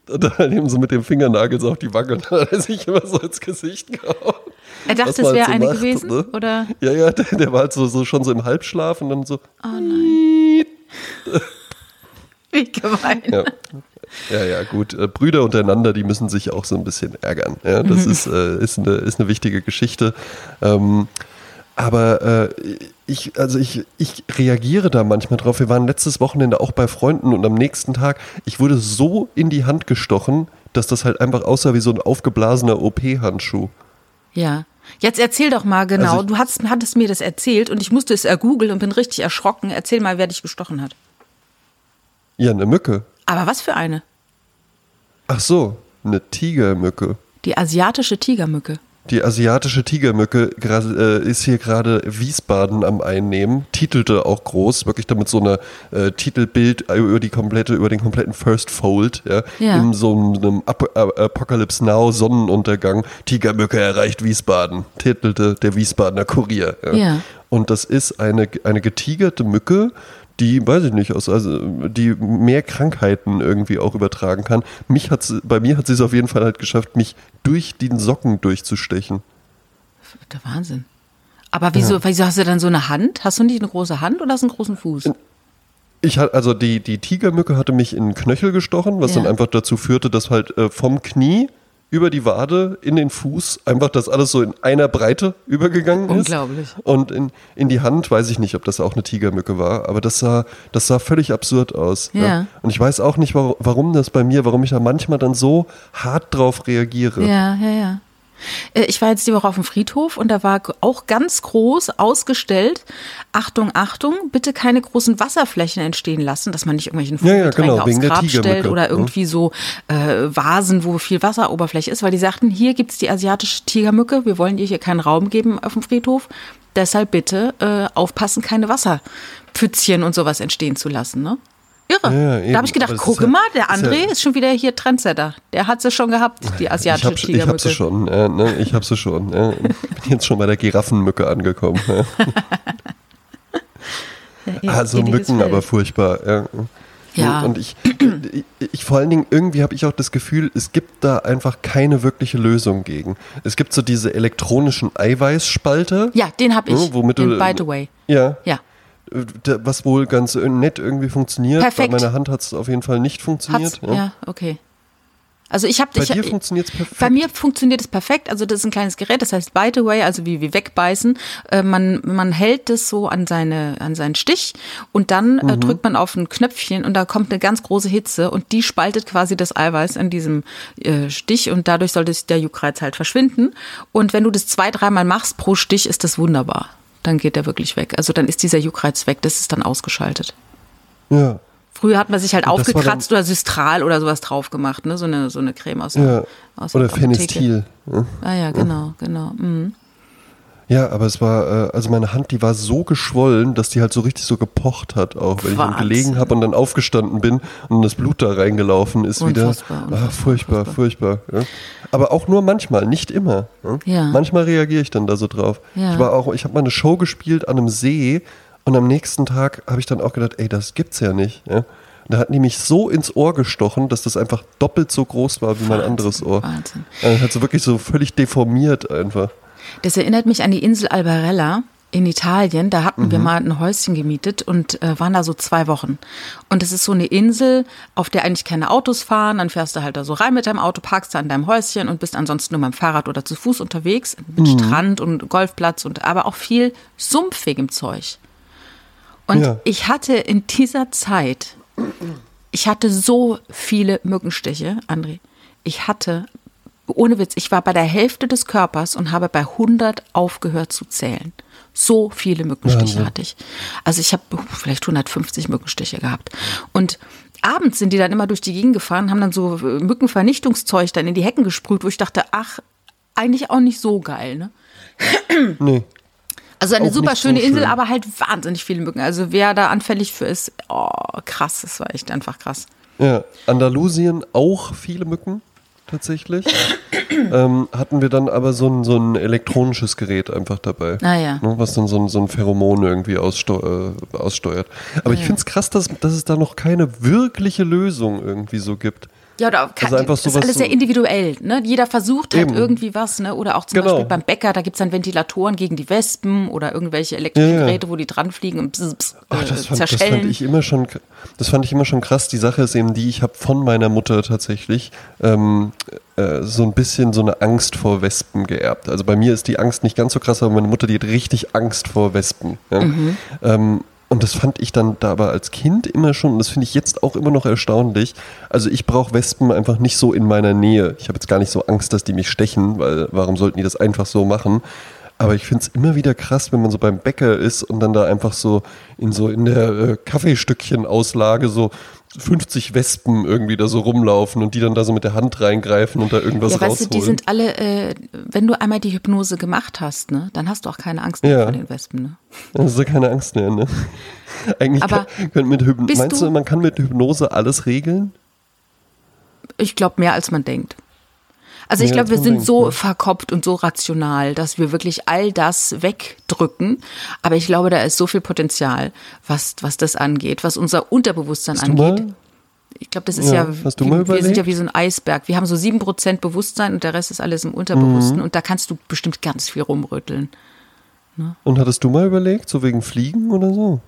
und dann halt eben so mit dem Fingernagel so auf die Wange und dann hat er sich immer so ins Gesicht gehauen. Er dachte, es wäre halt so eine macht, gewesen, ne? oder? Ja, ja, der, der war halt so, so schon so im Halbschlaf und dann so. Oh nein. Wie gemein. Ja, ja, ja gut. Äh, Brüder untereinander, die müssen sich auch so ein bisschen ärgern. Ja, das ist, äh, ist, eine, ist eine wichtige Geschichte. Ähm, aber äh, ich, also ich, ich reagiere da manchmal drauf. Wir waren letztes Wochenende auch bei Freunden und am nächsten Tag, ich wurde so in die Hand gestochen, dass das halt einfach aussah wie so ein aufgeblasener OP-Handschuh. Ja. Jetzt erzähl doch mal genau. Also ich- du hattest, hattest mir das erzählt und ich musste es ergoogeln und bin richtig erschrocken. Erzähl mal, wer dich gestochen hat. Ja, eine Mücke. Aber was für eine? Ach so, eine Tigermücke. Die asiatische Tigermücke. Die asiatische Tigermücke äh, ist hier gerade Wiesbaden am Einnehmen, titelte auch groß, wirklich damit so eine äh, Titelbild über die komplette, über den kompletten First Fold, ja, Ja. in so einem Ap Apocalypse Now Sonnenuntergang. Tigermücke erreicht Wiesbaden, titelte der Wiesbadener Kurier. Ja. Und das ist eine, eine getigerte Mücke, die, weiß ich nicht, aus, also, die mehr Krankheiten irgendwie auch übertragen kann. Mich hat sie, bei mir hat sie es auf jeden Fall halt geschafft, mich durch den Socken durchzustechen. Der Wahnsinn. Aber wieso, wieso hast du dann so eine Hand? Hast du nicht eine große Hand oder hast du einen großen Fuß? Ich hatte, also die, die Tigermücke hatte mich in den Knöchel gestochen, was Ja. dann einfach dazu führte, dass halt äh, vom Knie über die Wade in den Fuß einfach das alles so in einer Breite übergegangen ist. Unglaublich. Und in, in die Hand weiß ich nicht, ob das auch eine Tigermücke war, aber das sah, das sah völlig absurd aus. Ja. Und ich weiß auch nicht, warum, warum das bei mir, warum ich da manchmal dann so hart drauf reagiere. Ja, ja, ja. Äh, Ich war jetzt die Woche auf dem Friedhof und da war auch ganz groß ausgestellt, Achtung, Achtung, bitte keine großen Wasserflächen entstehen lassen, dass man nicht irgendwelchen Ja, ja, Vogeltränke genau, aufs Grab stellt oder ne? irgendwie so äh, Vasen, wo viel Wasseroberfläche ist, weil die sagten, hier gibt's die asiatische Tigermücke, wir wollen ihr hier keinen Raum geben auf dem Friedhof, deshalb bitte äh, aufpassen, keine Wasserpfützchen und sowas entstehen zu lassen, ne? Irre. Ja, eben. da habe ich gedacht, gucke mal, der ist ja- André ist schon wieder hier Trendsetter. Der hat sie schon gehabt, die Ich asiatische ich Tigermücke. hab sie schon, äh, ne? ich hab sie schon. Äh. Bin jetzt schon bei der Giraffenmücke angekommen. Äh. Ja, Also Mücken, Feld. aber furchtbar. Ja. Ja. Und ich, ich, ich vor allen Dingen, irgendwie habe ich auch das Gefühl, es gibt da einfach keine wirkliche Lösung gegen. Es gibt so diese elektronischen Eiweißspalter. Ja, den habe ich. Ja, womit den du- By the way. Ja, Ja. Was wohl ganz nett irgendwie funktioniert. Perfekt. Bei meiner Hand hat es auf jeden Fall nicht funktioniert. Hat's, ja. okay. Also ich habe Bei ich, dir funktioniert es perfekt. Bei mir funktioniert es perfekt. Also das ist ein kleines Gerät, das heißt Bite Away, also wie, wie wegbeißen. Äh, man, man hält das so an, seine, an seinen Stich und dann äh, Mhm. drückt man auf ein Knöpfchen und da kommt eine ganz große Hitze und die spaltet quasi das Eiweiß an diesem äh, Stich und dadurch sollte der Juckreiz halt verschwinden. Und wenn du das zwei, dreimal machst pro Stich, ist das wunderbar. Dann geht der wirklich weg. Also dann ist dieser Juckreiz weg, das ist dann ausgeschaltet. Ja. Früher hat man sich halt Und aufgekratzt oder Systral oder sowas drauf gemacht, ne? So eine, so eine Creme aus, Ja. aus der Oder. Phenestil. Ja. Ah ja, genau, genau. Mhm. Ja, aber es war, äh, also meine Hand, die war so geschwollen, dass die halt so richtig so gepocht hat, auch wenn ich Wahnsinn. gelegen habe und dann aufgestanden bin und das Blut da reingelaufen ist Unfassbar, wieder. Ah, unfassbar, furchtbar, furchtbar. Ja. Aber auch nur manchmal, nicht immer. Ja. Ja. Manchmal reagiere ich dann da so drauf. Ich war auch, ich habe mal eine Show gespielt an einem See und am nächsten Tag habe ich dann auch gedacht, ey, das gibt's ja nicht. Da hat die mich so ins Ohr gestochen, dass das einfach doppelt so groß war wie mein Wahnsinn, anderes Ohr. Wahnsinn. Äh, Hat so wirklich so völlig deformiert einfach. Das erinnert mich an die Insel Albarella in Italien. Da hatten wir mal ein Häuschen gemietet und äh, waren da so zwei Wochen. Und es ist so eine Insel, auf der eigentlich keine Autos fahren. Dann fährst du halt da so rein mit deinem Auto, parkst da an deinem Häuschen und bist ansonsten nur mit dem Fahrrad oder zu Fuß unterwegs. Mit Strand und Golfplatz und aber auch viel sumpfigem Zeug. Und Ja. ich hatte in dieser Zeit, ich hatte so viele Mückenstiche, André. Ich hatte, ohne Witz, ich war bei der Hälfte des Körpers und habe bei 100 aufgehört zu zählen. So viele Mückenstiche Wahnsinn. hatte ich. Also ich habe vielleicht 150 Mückenstiche gehabt. Und abends sind die dann immer durch die Gegend gefahren, haben dann so äh, Mückenvernichtungszeug dann in die Hecken gesprüht, wo ich dachte, ach, eigentlich auch nicht so geil, ne? Nee. Also eine Auch super nicht so schöne Insel, schön. aber halt wahnsinnig viele Mücken. Also wer da anfällig für ist, oh, krass, das war echt einfach krass. Ja, Andalusien auch viele Mücken tatsächlich. ähm, hatten wir dann aber so ein, so ein elektronisches Gerät einfach dabei. Ah ja. Ne, was dann so ein, so ein Pheromon irgendwie aussteu äh, aussteuert. Aber ich ja. finde es krass, dass, dass es da noch keine wirkliche Lösung irgendwie so gibt. Ja, oder kann, Also einfach das ist sowas alles so- sehr individuell. Ne? Jeder versucht halt Eben. irgendwie was, ne? Oder auch zum Genau. Beispiel beim Bäcker, da gibt's dann Ventilatoren gegen die Wespen oder irgendwelche elektrischen Ja, ja. Geräte, wo die dran fliegen und bzz, bzz, Ach, äh, das, fand, das zerschellen. fand ich immer schon, das fand ich immer schon krass. Die Sache ist eben die, ich habe von meiner Mutter tatsächlich ähm, äh, so ein bisschen so eine Angst vor Wespen geerbt. Also bei mir ist die Angst nicht ganz so krass, aber meine Mutter, die hat richtig Angst vor Wespen. Ja? Ähm, und das fand ich dann da aber als Kind immer schon, und das finde ich jetzt auch immer noch erstaunlich. Also ich brauche Wespen einfach nicht so in meiner Nähe. Ich habe jetzt gar nicht so Angst, dass die mich stechen, weil warum sollten die das einfach so machen? Aber ich finde es immer wieder krass, wenn man so beim Bäcker ist und dann da einfach so in so in der äh, Kaffeestückchen-Auslage so 50 Wespen irgendwie da so rumlaufen und die dann da so mit der Hand reingreifen und da irgendwas ja, weißt rausholen. du, die sind alle, äh, wenn du einmal die Hypnose gemacht hast, ne, dann hast du auch keine Angst mehr Ja. vor den Wespen, ne? Da hast du keine Angst mehr, ne? Eigentlich Aber kann, kann mit Hypn bist meinst du, man kann mit Hypnose alles regeln? Ich glaube mehr als man denkt. Also ich Mehr glaube, wir sind so ne? verkopft und so rational, dass wir wirklich all das wegdrücken. Aber ich glaube, da ist so viel Potenzial, was, was das angeht, was unser Unterbewusstsein angeht. mal? Ich glaube, das ist ja, Ja, hast du wie, mal wir sind überlegt? ja wie so ein Eisberg. Wir haben so sieben Prozent Bewusstsein und der Rest ist alles im Mhm. Unterbewussten und da kannst du bestimmt ganz viel rumrütteln. Und hattest du mal überlegt, so wegen Fliegen oder so?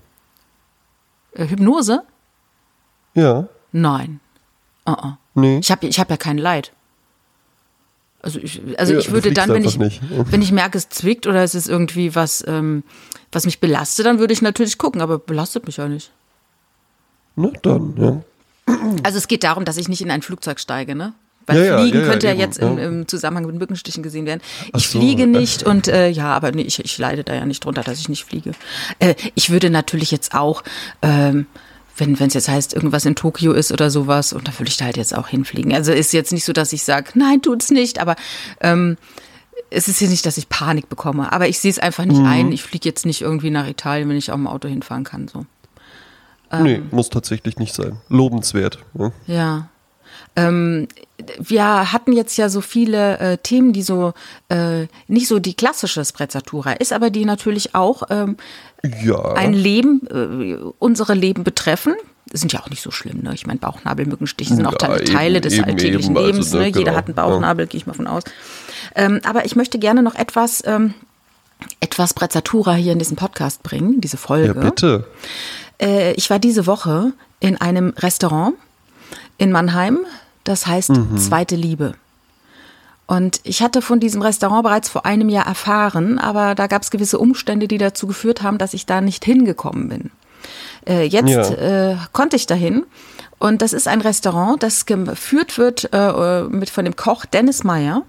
Äh, Hypnose? Ja. Nein. Uh -uh. Nee. Ich habe ich hab ja kein Leid. Also ich, also Ja, ich würde dann, wenn ich, nicht. wenn ich merke, es zwickt oder es ist irgendwie was, ähm, was mich belastet, dann würde ich natürlich gucken, aber belastet mich ja nicht. Na dann, ja. Also es geht darum, dass ich nicht in ein Flugzeug steige, ne? Weil Ja, Fliegen ja, könnte ja eben, jetzt im, im Zusammenhang mit Mückenstichen gesehen werden. Ich so. fliege nicht und äh, ja, aber nee, ich, ich leide da ja nicht drunter, dass ich nicht fliege. Äh, ich würde natürlich jetzt auch, ähm, wenn es jetzt heißt, irgendwas in Tokio ist oder sowas, und da würde ich da halt jetzt auch hinfliegen. Also ist jetzt nicht so, dass ich sage, nein, tut's nicht, aber ähm, es ist jetzt nicht, dass ich Panik bekomme. Aber ich sehe es einfach Mhm. nicht ein. Ich fliege jetzt nicht irgendwie nach Italien, wenn ich auch im Auto hinfahren kann. So. Ähm. nee, muss tatsächlich nicht sein. Lobenswert. Ja. Ja. Ähm, wir hatten jetzt ja so viele äh, Themen, die so äh, nicht so die klassische Sprezzatura ist, aber die natürlich auch ähm, ja. ein Leben, äh, unsere Leben betreffen. Das sind ja auch nicht so schlimm, ne? Ich meine, Bauchnabelmückenstiche sind auch Ja, Teile, eben, des eben, alltäglichen eben, also, Lebens. ne, ne? Jeder genau, hat einen Bauchnabel, gehe ich mal von aus. Ähm, aber ich möchte gerne noch etwas, ähm, etwas Sprezzatura hier in diesen Podcast bringen, diese Folge. ja, bitte. Äh, ich war diese Woche in einem Restaurant in Mannheim, das heißt Zweite Liebe. Und ich hatte von diesem Restaurant bereits vor einem Jahr erfahren, aber da gab es gewisse Umstände, die dazu geführt haben, dass ich da nicht hingekommen bin. Äh, jetzt Ja. äh, konnte ich dahin. Und das ist ein Restaurant, das geführt wird äh, mit von dem Koch Dennis Meyer.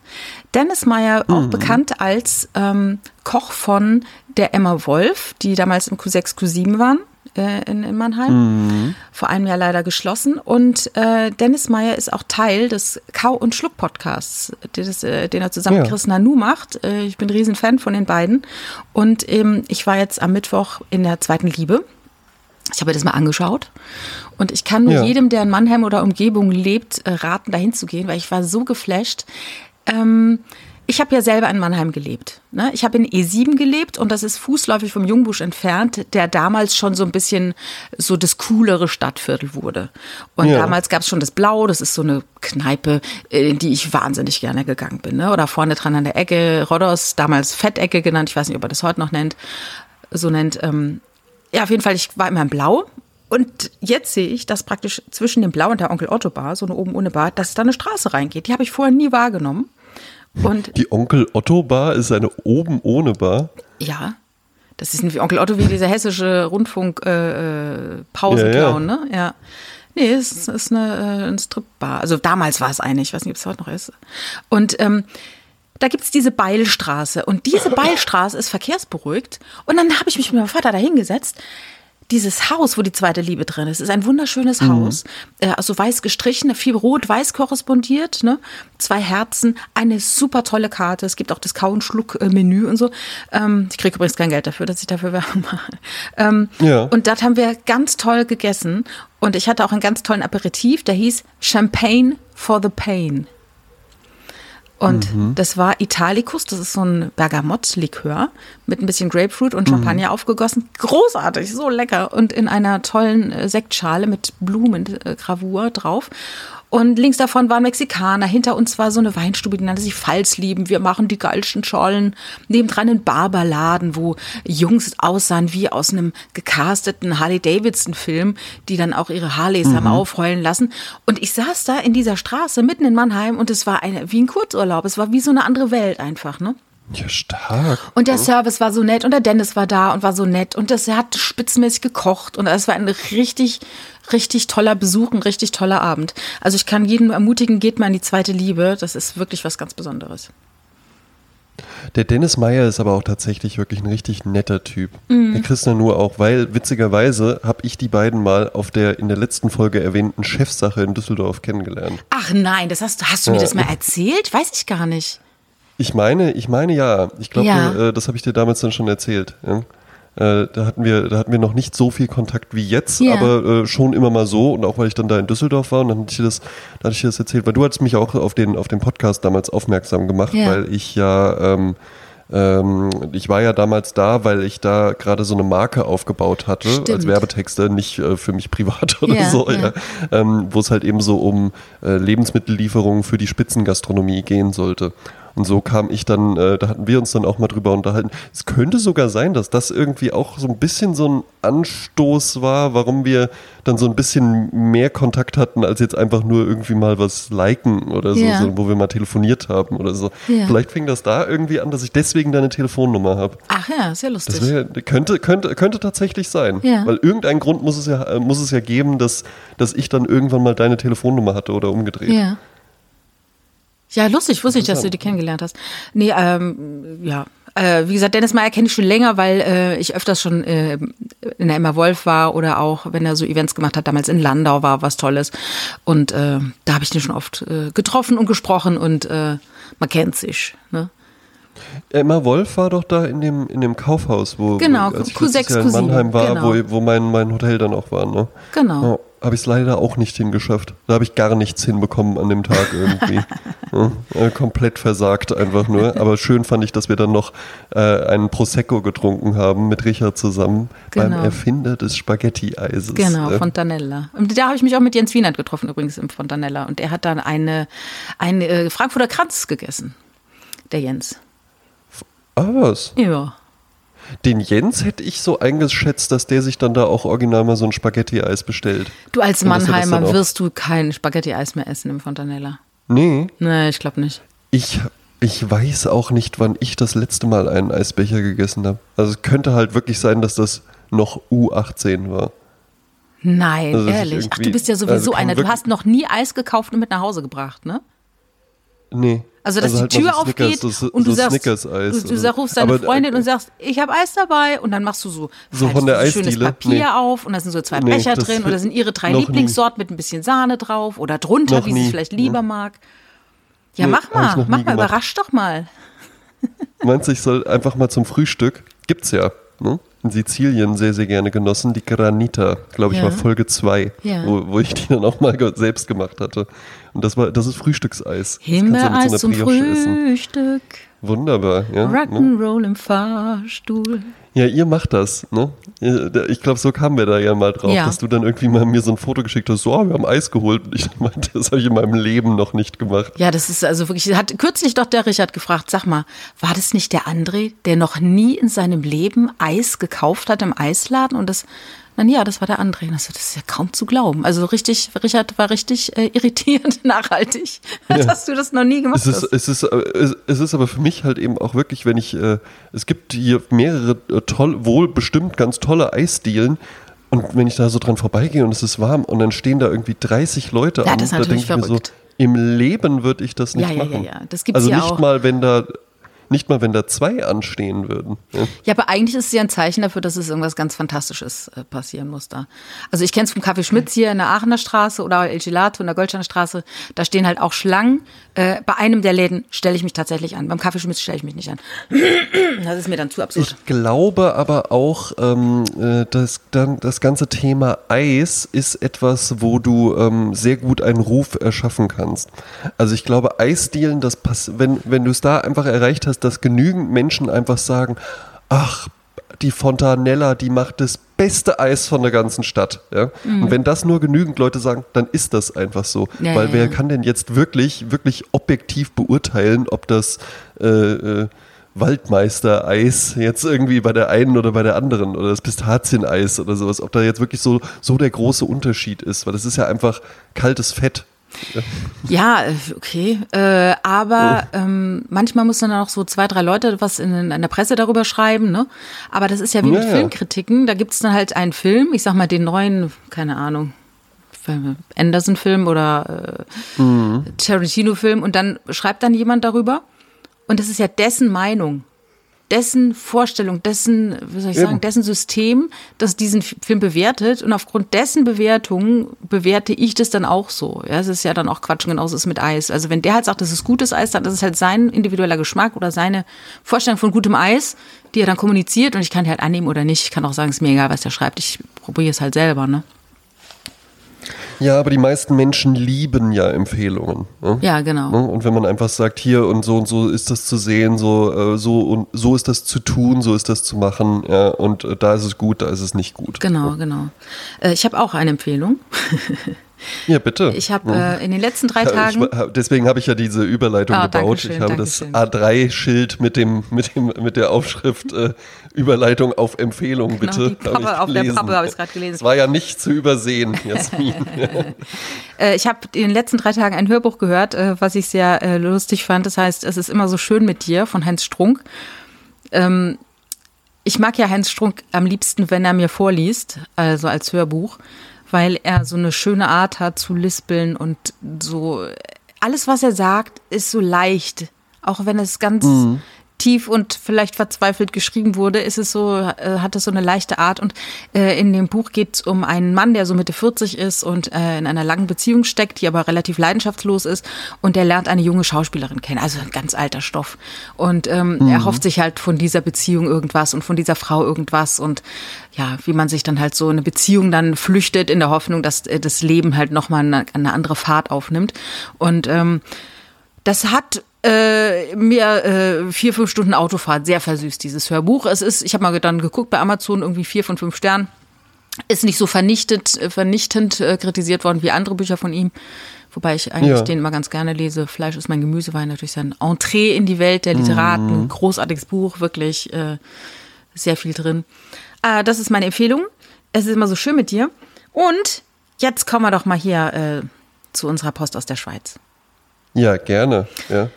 Dennis Meyer, auch bekannt als ähm, Koch von der Emma Wolf, die damals im Q6, Q7 waren äh, in, in Mannheim. Vor einem Jahr leider geschlossen. Und äh, Dennis Meyer ist auch Teil des Kau- und Schluck-Podcasts, äh, den er zusammen mit Ja. Chris Nanu macht. Äh, ich bin ein Riesenfan von den beiden. Und ähm, ich war jetzt am Mittwoch in der zweiten Liebe. Ich habe mir das mal angeschaut und ich kann nur Ja. jedem, der in Mannheim oder Umgebung lebt, äh, raten, dahin zu gehen, weil ich war so geflasht. Ähm, ich habe ja selber in Mannheim gelebt. Ne? Ich habe in E7 gelebt und das ist fußläufig vom Jungbusch entfernt, der damals schon so ein bisschen so das coolere Stadtviertel wurde. Und Ja. damals gab es schon das Blau, das ist so eine Kneipe, äh, in die ich wahnsinnig gerne gegangen bin. Ne? Oder vorne dran an der Ecke, Rodos, damals Fettecke genannt, ich weiß nicht, ob er das heute noch nennt, so nennt. Ähm, ja, auf jeden Fall, ich war immer im Blau. Und jetzt sehe ich, dass praktisch zwischen dem Blau und der Onkel Otto Bar, so eine oben ohne Bar, dass da eine Straße reingeht. Die habe ich vorher nie wahrgenommen. Und Die Onkel Otto Bar ist eine oben ohne Bar. ja, das ist ein Onkel Otto wie dieser hessische Rundfunk äh, äh, Pausenclown, Ja, ne? Ja. Nee, es ist, ist eine, äh, ein Stripbar. Also damals war es eine, ich weiß nicht, ob es heute noch ist. Und ähm, da gibt's diese Beilstraße und diese Beilstraße ist verkehrsberuhigt. Und dann habe ich mich mit meinem Vater da hingesetzt. Dieses Haus, wo die zweite Liebe drin ist, ist ein wunderschönes Haus. Äh, also weiß gestrichen, viel rot-weiß korrespondiert, ne? Zwei Herzen, eine super tolle Karte. Es gibt auch das Kau- und Schluck-Menü und so. Ähm, ich kriege übrigens kein Geld dafür, dass ich dafür Werbung mache. Ähm, Ja. Und dort haben wir ganz toll gegessen. Und ich hatte auch einen ganz tollen Aperitif, der hieß Champagne for the Pain. Und das war Italicus, das ist so ein Bergamott-Likör mit ein bisschen Grapefruit und Champagner aufgegossen. Großartig, so lecker. Und in einer tollen äh, Sektschale mit Blumengravur drauf. Und links davon waren Mexikaner. Hinter uns war so eine Weinstube, die nannte sich Pfalzlieben. Wir machen die geilsten Schollen. Nebendran ein Barberladen, wo Jungs aussahen wie aus einem gecasteten Harley-Davidson-Film, die dann auch ihre Harleys haben aufheulen lassen. Und ich saß da in dieser Straße mitten in Mannheim und es war eine, wie ein Kurzurlaub. Es war wie so eine andere Welt einfach, ne? Ja, stark. Und der Service war so nett und der Dennis war da und war so nett und das, er hat spitzenmäßig gekocht und es war ein richtig, richtig toller Besuch, ein richtig toller Abend. Also ich kann jeden nur ermutigen, geht mal in die zweite Liebe. Das ist wirklich was ganz Besonderes. Der Dennis Meyer ist aber auch tatsächlich wirklich ein richtig netter Typ. Mhm. Der Christian nur auch, weil witzigerweise habe ich die beiden mal auf der in der letzten Folge erwähnten Chefsache in Düsseldorf kennengelernt. Ach nein, das hast, du- hast du mir Ja. das mal erzählt? Weiß ich gar nicht. Ich meine, ich meine ja. Ich glaube, Ja. äh, das habe ich dir damals dann schon erzählt. Ja? Äh, da hatten wir, da hatten wir noch nicht so viel Kontakt wie jetzt, Ja. aber äh, schon immer mal so. Und auch weil ich dann da in Düsseldorf war und dann hatte ich dir das, da hatte ich dir das erzählt, weil du hattest mich auch auf den, auf den Podcast damals aufmerksam gemacht, Ja. weil ich ja, ähm, ähm, ich war ja damals da, weil ich da gerade so eine Marke aufgebaut hatte als Stimmt. Werbetexter, nicht äh, für mich privat oder Ja, so, ja. ja. Ähm, wo es halt eben so um äh, Lebensmittellieferungen für die Spitzengastronomie gehen sollte. Und so kam ich dann, äh, da hatten wir uns dann auch mal drüber unterhalten. Es könnte sogar sein, dass das irgendwie auch so ein bisschen so ein Anstoß war, warum wir dann so ein bisschen mehr Kontakt hatten, als jetzt einfach nur irgendwie mal was liken oder so, Ja. so wo wir mal telefoniert haben oder so. Ja. Vielleicht fing das da irgendwie an, dass ich deswegen deine Telefonnummer habe. Ach ja, ja lustig. Das wär, könnte, könnte, könnte tatsächlich sein. Ja. Weil irgendeinen Grund muss es ja, äh, muss es ja geben, dass, dass ich dann irgendwann mal deine Telefonnummer hatte oder umgedreht. Ja. Ja, lustig, wusste ich, dass du die kennengelernt hast. Nee, ähm, ja. Äh, wie gesagt, Dennis Meyer kenne ich schon länger, weil äh, ich öfters schon äh, in der Emma Wolf war oder auch, wenn er so Events gemacht hat, damals in Landau war was Tolles. Und äh, da habe ich den schon oft äh, getroffen und gesprochen und äh, man kennt sich. Ne? Emma Wolf war doch da in dem, in dem Kaufhaus, wo, Genau, wo als ich Q6, letztes Jahr in Q7, Mannheim war, genau. wo, wo mein, mein Hotel dann auch war. Ne? Genau. Ja, habe ich es leider auch nicht hingeschafft. Da habe ich gar nichts hinbekommen an dem Tag irgendwie. ja, äh, komplett versagt einfach nur. Aber schön fand ich, dass wir dann noch äh, einen Prosecco getrunken haben mit Richard zusammen beim Genau. Erfinder des Spaghetti-Eises. Genau, Äh, Fontanella. Und da habe ich mich auch mit Jens Wienert getroffen, übrigens im Fontanella. Und er hat dann eine, eine äh, Frankfurter Kranz gegessen. Der Jens. Ah, was? Ja. Den Jens hätte ich so eingeschätzt, dass der sich dann da auch original mal so ein Spaghetti-Eis bestellt. Du als er Mannheimer wirst du kein Spaghetti-Eis mehr essen im Fontanella. Nee, Nee, ich glaube nicht. ich, ich weiß auch nicht, wann ich das letzte Mal einen Eisbecher gegessen habe. Also es könnte halt wirklich sein, dass das noch U18 war. Nein, Also, ehrlich. Ach, du bist ja also sowieso kann einer. Du hast noch nie Eis gekauft und mit nach Hause gebracht, ne? Nee. Also, dass halt die Tür so Snickers, aufgeht so, und du so sagst, du, du sag, rufst deine Aber, äh, Freundin und sagst, ich habe Eis dabei und dann machst du so, So von der so schönes? Papier Nee. auf und da sind so zwei Nee, Becher drin oder sind ihre drei. Lieblingssorten mit ein bisschen Sahne drauf oder drunter, Noch wie sie es vielleicht lieber mag. Ja, Nee, mach mal, mach mal, überrasch doch mal. Meinst du, ich soll einfach mal zum Frühstück? Gibt's ja. Ne? In Sizilien sehr, sehr gerne genossen. Die Granita, glaube ich, Ja. war Folge 2, Ja. wo, wo ich die dann auch mal selbst gemacht hatte. Und das war, das ist Frühstückseis. Himbeereis zum Brioche essen. Frühstück, Wunderbar, ja. Ne? Rock'n'Roll im Fahrstuhl. Ja, ihr macht das, ne? Ich glaube, so kamen wir da ja mal drauf, Ja. dass du dann irgendwie mal mir so ein Foto geschickt hast, so, ah, wir haben Eis geholt. Und ich meinte, das habe ich in meinem Leben noch nicht gemacht. Ja, das ist also wirklich, hat kürzlich doch der Richard gefragt, sag mal, war das nicht der André, der noch nie in seinem Leben Eis gekauft hat im Eisladen und das, na ja, das war der André. Und das, das ist ja kaum zu glauben. Also richtig, Richard war richtig äh, irritierend nachhaltig, dass du das noch nie gemacht Es ist, hast. es, ist, es, es ist aber für mich halt eben auch wirklich, wenn ich, äh, es gibt hier mehrere äh, toll, wohl bestimmt ganz tolle Eisdielen. Und wenn ich da so dran vorbeigehe und es ist warm und dann stehen da irgendwie 30 Leute Ja, an, das ist da natürlich denke ich mir so, verrückt. im Leben würde ich das nicht Ja, ja, ja, machen. ja, das gibt's also ja nicht auch. mal, wenn da, nicht mal, wenn da zwei anstehen würden. Ja. Ja, aber eigentlich ist es ja ein Zeichen dafür, dass es irgendwas ganz Fantastisches äh, passieren muss da. Also ich kenne es vom Café Schmitz hier in der Aachener Straße oder El Gelato in der Goldsteiner Straße. Da stehen halt auch Schlangen. Äh, bei einem der Läden stelle ich mich tatsächlich an. Beim Café Schmitz stelle ich mich nicht an. Das ist mir dann zu absurd. Ich glaube aber auch, ähm, äh, das, dann, das ganze Thema Eis ist etwas, wo du ähm, sehr gut einen Ruf erschaffen kannst. Also ich glaube, Eisdielen, das pass wenn, wenn du es da einfach erreicht hast, dass genügend Menschen einfach sagen, ach, die Fontanella, die macht das beste Eis von der ganzen Stadt. Ja? Und wenn das nur genügend Leute sagen, dann ist das einfach so. Ja, Weil wer ja. kann denn jetzt wirklich, wirklich objektiv beurteilen, ob das äh, äh, Waldmeister-Eis jetzt irgendwie bei der einen oder bei der anderen oder das Pistazieneis oder sowas, ob da jetzt wirklich so, so der große Unterschied ist, weil das ist ja einfach kaltes Fett. Ja, okay. Äh, aber ähm, manchmal muss dann auch so zwei, drei Leute was in, in der Presse darüber schreiben, ne? Aber das ist ja wie mit Ja, ja. Filmkritiken. Da gibt's dann halt einen Film, ich sag mal den neuen, keine Ahnung, Anderson-Film oder äh, Mhm. Tarantino-Film und dann schreibt dann jemand darüber Und das ist ja dessen Meinung, dessen Vorstellung, dessen, wie soll ich sagen, dessen System, das diesen Film bewertet. Und aufgrund dessen Bewertung bewerte ich das dann auch so. Ja, es ist ja dann auch Quatsch, genauso ist es mit Eis. Also wenn der halt sagt, das ist gutes Eis, dann ist es halt sein individueller Geschmack oder seine Vorstellung von gutem Eis, die er dann kommuniziert. Und ich kann die halt annehmen oder nicht. Ich kann auch sagen, es ist mir egal, was der schreibt. Ich probiere es halt selber, ne? Ja, aber die meisten Menschen lieben ja Empfehlungen. Ne? Ja, genau. Ne? Und wenn man einfach sagt, hier und so und so ist das zu sehen, so, äh, so und so ist das zu tun, so ist das zu machen, ja, und äh, da ist es gut, da ist es nicht gut. Genau, genau. Äh, Ich habe auch eine Empfehlung. Ja, bitte. Ich habe äh, in den letzten drei Ich, Tagen. wa- deswegen habe ich ja diese Überleitung Ah, gebaut. Ich habe das A3-Schild mit dem, mit dem, mit der Aufschrift äh, Überleitung auf Empfehlung, Genau, bitte. Pappe, ich auf der. Pappe habe ich gerade gelesen. Es war ja nicht zu übersehen, Jasmin. Äh, ich habe in den letzten drei Tagen ein Hörbuch gehört, äh, was ich sehr äh, lustig fand. Das heißt, es ist immer so schön mit dir von Heinz Strunk. Ähm, ich mag ja Heinz Strunk am liebsten, wenn er mir vorliest, also als Hörbuch, weil er so eine schöne Art hat zu lispeln und so alles, was er sagt, ist so leicht. Auch wenn es ganz tief und vielleicht verzweifelt geschrieben wurde, ist es so, äh, hat es so eine leichte Art. Und äh, in dem Buch geht es um einen Mann, der so Mitte 40 ist und äh, in einer langen Beziehung steckt, die aber relativ leidenschaftslos ist. Und der lernt eine junge Schauspielerin kennen, also ein ganz alter Stoff. Und ähm, er hofft sich halt von dieser Beziehung irgendwas und von dieser Frau irgendwas. Und ja, wie man sich dann halt so in eine Beziehung dann flüchtet in der Hoffnung, dass äh, das Leben halt nochmal eine, eine andere Fahrt aufnimmt. Und ähm, das hat äh, mir äh, vier, fünf Stunden Autofahrt sehr versüßt, dieses Hörbuch. Es ist, ich habe mal dann geguckt bei Amazon, irgendwie vier von fünf Sternen. Ist nicht so vernichtet, äh, vernichtend äh, kritisiert worden wie andere Bücher von ihm. Wobei ich eigentlich Ja. den immer ganz gerne lese. Fleisch ist mein Gemüse war natürlich sein Entree in die Welt der Literaten. Großartiges Buch, wirklich äh, sehr viel drin. Äh, das ist meine Empfehlung. Es ist immer so schön mit dir. Und jetzt kommen wir doch mal hier äh, zu unserer Post aus der Schweiz. ja, gerne. Ja.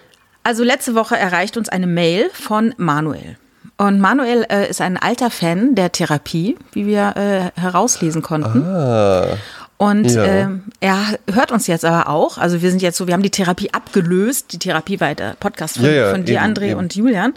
Also letzte Woche erreicht uns eine Mail von Manuel. Und Manuel äh, ist ein alter Fan der Therapie, wie wir äh, herauslesen konnten. Ah, Und Ja. ähm, er hört uns jetzt aber auch. Also wir sind jetzt so, wir haben die Therapie abgelöst. Die Therapie war der Podcast von, Ja, ja, von dir, eben, André eben. und Julian.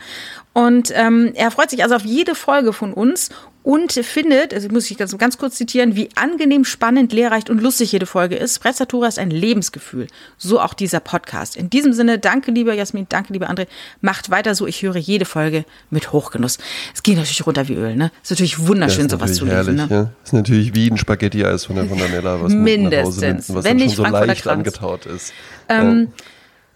Und ähm, er freut sich also auf jede Folge von uns und findet, also muss ich ganz, ganz kurz zitieren, wie angenehm, spannend, lehrreich und lustig jede Folge ist. Sprezzatura ist ein Lebensgefühl. So auch dieser Podcast. In diesem Sinne, danke lieber Jasmin, danke lieber André. Macht weiter so. Ich höre jede Folge mit Hochgenuss. Es geht natürlich runter wie Öl, ne? Ist natürlich wunderschön, ist sowas zu natürlich lesen. herrlich. Ne? Ja. Ist natürlich wie ein Spaghetti-Eis von der, von der Nella, was man mit nach Hause nimmt, Mindestens. was Wenn nicht schon so Frankfurter leicht Kranz. angetaut ist.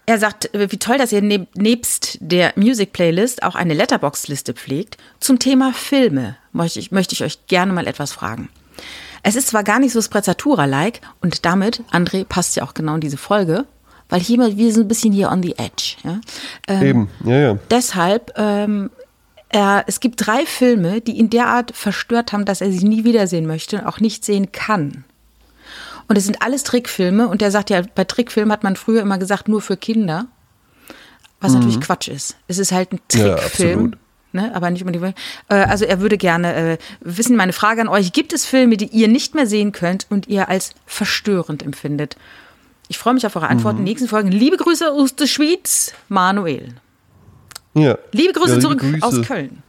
Er sagt, äh, wie toll, dass ihr neb nebst der Music Playlist auch eine Letterbox-Liste pflegt. Zum Thema Filme möchte ich, möchte ich euch gerne mal etwas fragen. Es ist zwar gar nicht so Sprezzatura-like und damit, André, passt ja auch genau in diese Folge, weil hier mal, wir sind ein bisschen hier on the edge. Ja? Ähm, Eben, ja, ja. Deshalb, ähm, er, es gibt drei Filme, die ihn derart verstört haben, dass er sie nie wiedersehen möchte und auch nicht sehen kann. Und es sind alles Trickfilme. Und er sagt ja, bei Trickfilmen hat man früher immer gesagt, nur für Kinder. Was natürlich Quatsch ist. Es ist halt ein Mhm. Ja, Trickfilm. absolut. Ne, aber nicht unbedingt. Äh, also er würde gerne äh, wissen, meine Frage an euch, gibt es Filme, die ihr nicht mehr sehen könnt und ihr als verstörend empfindet? Ich freue mich auf eure Antworten in den nächsten Folgen. Liebe Grüße aus der Schweiz, Manuel. ja. Liebe Grüße Ja, zurück Grüße. aus Köln.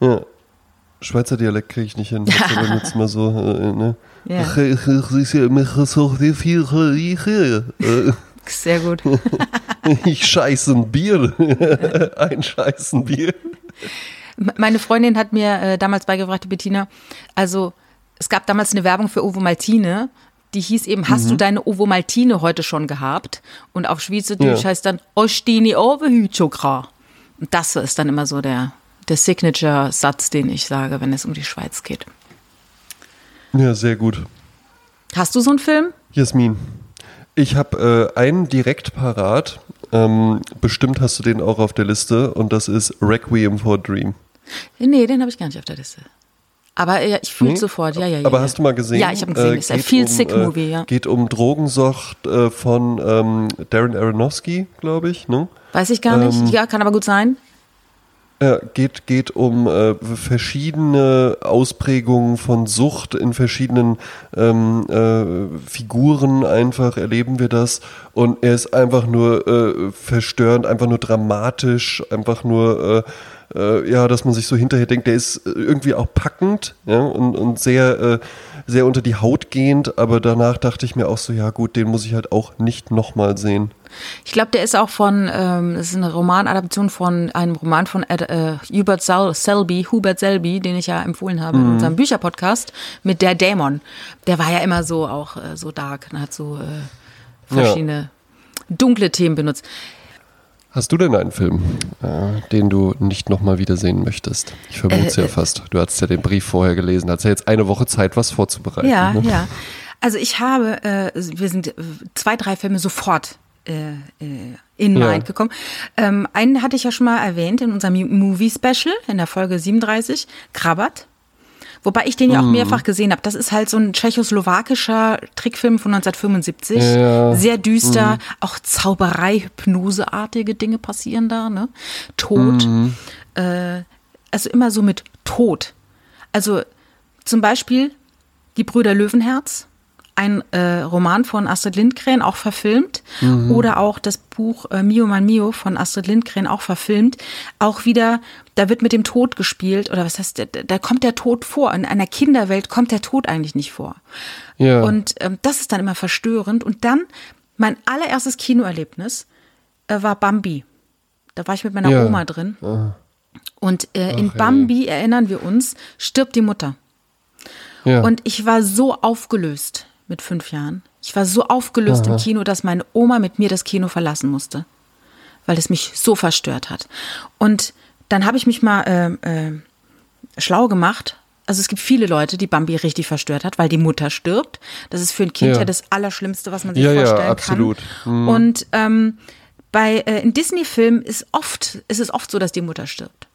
Ja. Schweizer Dialekt kriege ich nicht hin. Ist aber jetzt mal so, äh, ne? Ja. Ich- ich- ich- ich- ich- äh, Sehr gut. Ich scheiße ein Bier. Ein scheißen Bier. Meine Freundin hat mir äh, damals beigebracht, die Bettina, also es gab damals eine Werbung für Ovo Maltine, die hieß eben, hast du deine Ovo Maltine heute schon gehabt? Und auf Schweizerdeutsch Ja. heißt dann, Ostini Ove Hütschokra. Und das ist dann immer so der, der Signature-Satz, den ich sage, wenn es um die Schweiz geht. Ja, sehr gut. Hast du so einen Film? Jasmin, ich habe äh, einen direkt parat. Ähm, bestimmt hast du den auch auf der Liste und das ist Requiem for Dream. Nee, den habe ich gar nicht auf der Liste. Aber ja, ich fühle Nee? sofort, ja, ja, ja. Aber ja. hast du mal gesehen? Ja, ich habe ihn gesehen. Äh, ist ein viel um, sick äh, Movie, ja. Geht um Drogensucht äh, von ähm, Darren Aronofsky, glaube ich. Ne? Weiß ich gar nicht. ähm, ja, kann aber gut sein. Ja, geht, geht um äh, verschiedene Ausprägungen von Sucht in verschiedenen ähm, äh, Figuren einfach erleben wir das. Und er ist einfach nur äh, verstörend, einfach nur dramatisch, einfach nur äh, äh, ja, dass man sich so hinterher denkt, der ist irgendwie auch packend ja, und, und sehr, äh, sehr unter die Haut gehend, aber danach dachte ich mir auch so, ja gut, den muss ich halt auch nicht nochmal sehen. Ich glaube, der ist auch von, ähm, das ist eine Romanadaption von einem Roman von Ed, äh, Hubert Selby, Hubert Selby, den ich ja empfohlen habe mhm. in unserem Bücherpodcast mit der Dämon. Der war ja immer so auch äh, so dark und hat so äh, verschiedene ja. dunkle Themen benutzt. Hast du denn einen Film, äh, den du nicht nochmal wiedersehen möchtest? Ich vermute es äh, ja fast. Du hast ja den Brief vorher gelesen. Hast ja jetzt eine Woche Zeit, was vorzubereiten. Ja, ne? ja. Also ich habe, äh, wir sind äh, zwei, drei Filme sofort äh, äh, in ja. Mind gekommen. Ähm, einen hatte ich ja schon mal erwähnt in unserem Movie Special in der Folge 37, Krabat. Wobei ich den ja auch mm. mehrfach gesehen habe. Das ist halt so ein tschechoslowakischer Trickfilm von 1975. Ja. Sehr düster. Mm. Auch Zauberei, Hypnoseartige Dinge passieren da. Ne? Tod. Mm. Äh, also immer so mit Tod. Also zum Beispiel die Brüder Löwenherz ein äh, Roman von Astrid Lindgren, auch verfilmt, mhm. oder auch das Buch äh, Mio Man Mio von Astrid Lindgren, auch verfilmt. Auch wieder, da wird mit dem Tod gespielt, oder was heißt, da, da kommt der Tod vor. In einer Kinderwelt kommt der Tod eigentlich nicht vor. Ja. Und ähm, das ist dann immer verstörend. Und dann, mein allererstes Kinoerlebnis äh, war Bambi. Da war ich mit meiner ja. Oma drin. Ah. Und äh, in Ach, Bambi, ey. erinnern wir uns, stirbt die Mutter. Ja. Und ich war so aufgelöst mit fünf Jahren. Ich war so aufgelöst Aha. im Kino, dass meine Oma mit mir das Kino verlassen musste, weil es mich so verstört hat. Und dann habe ich mich mal äh, äh, schlau gemacht. Also es gibt viele Leute, die Bambi richtig verstört hat, weil die Mutter stirbt. Das ist für ein Kind ja, ja das Allerschlimmste, was man sich ja, vorstellen ja, absolut. kann. Mhm. Und ähm, bei äh, in Disney-Filmen ist oft, ist es oft so, dass die Mutter stirbt.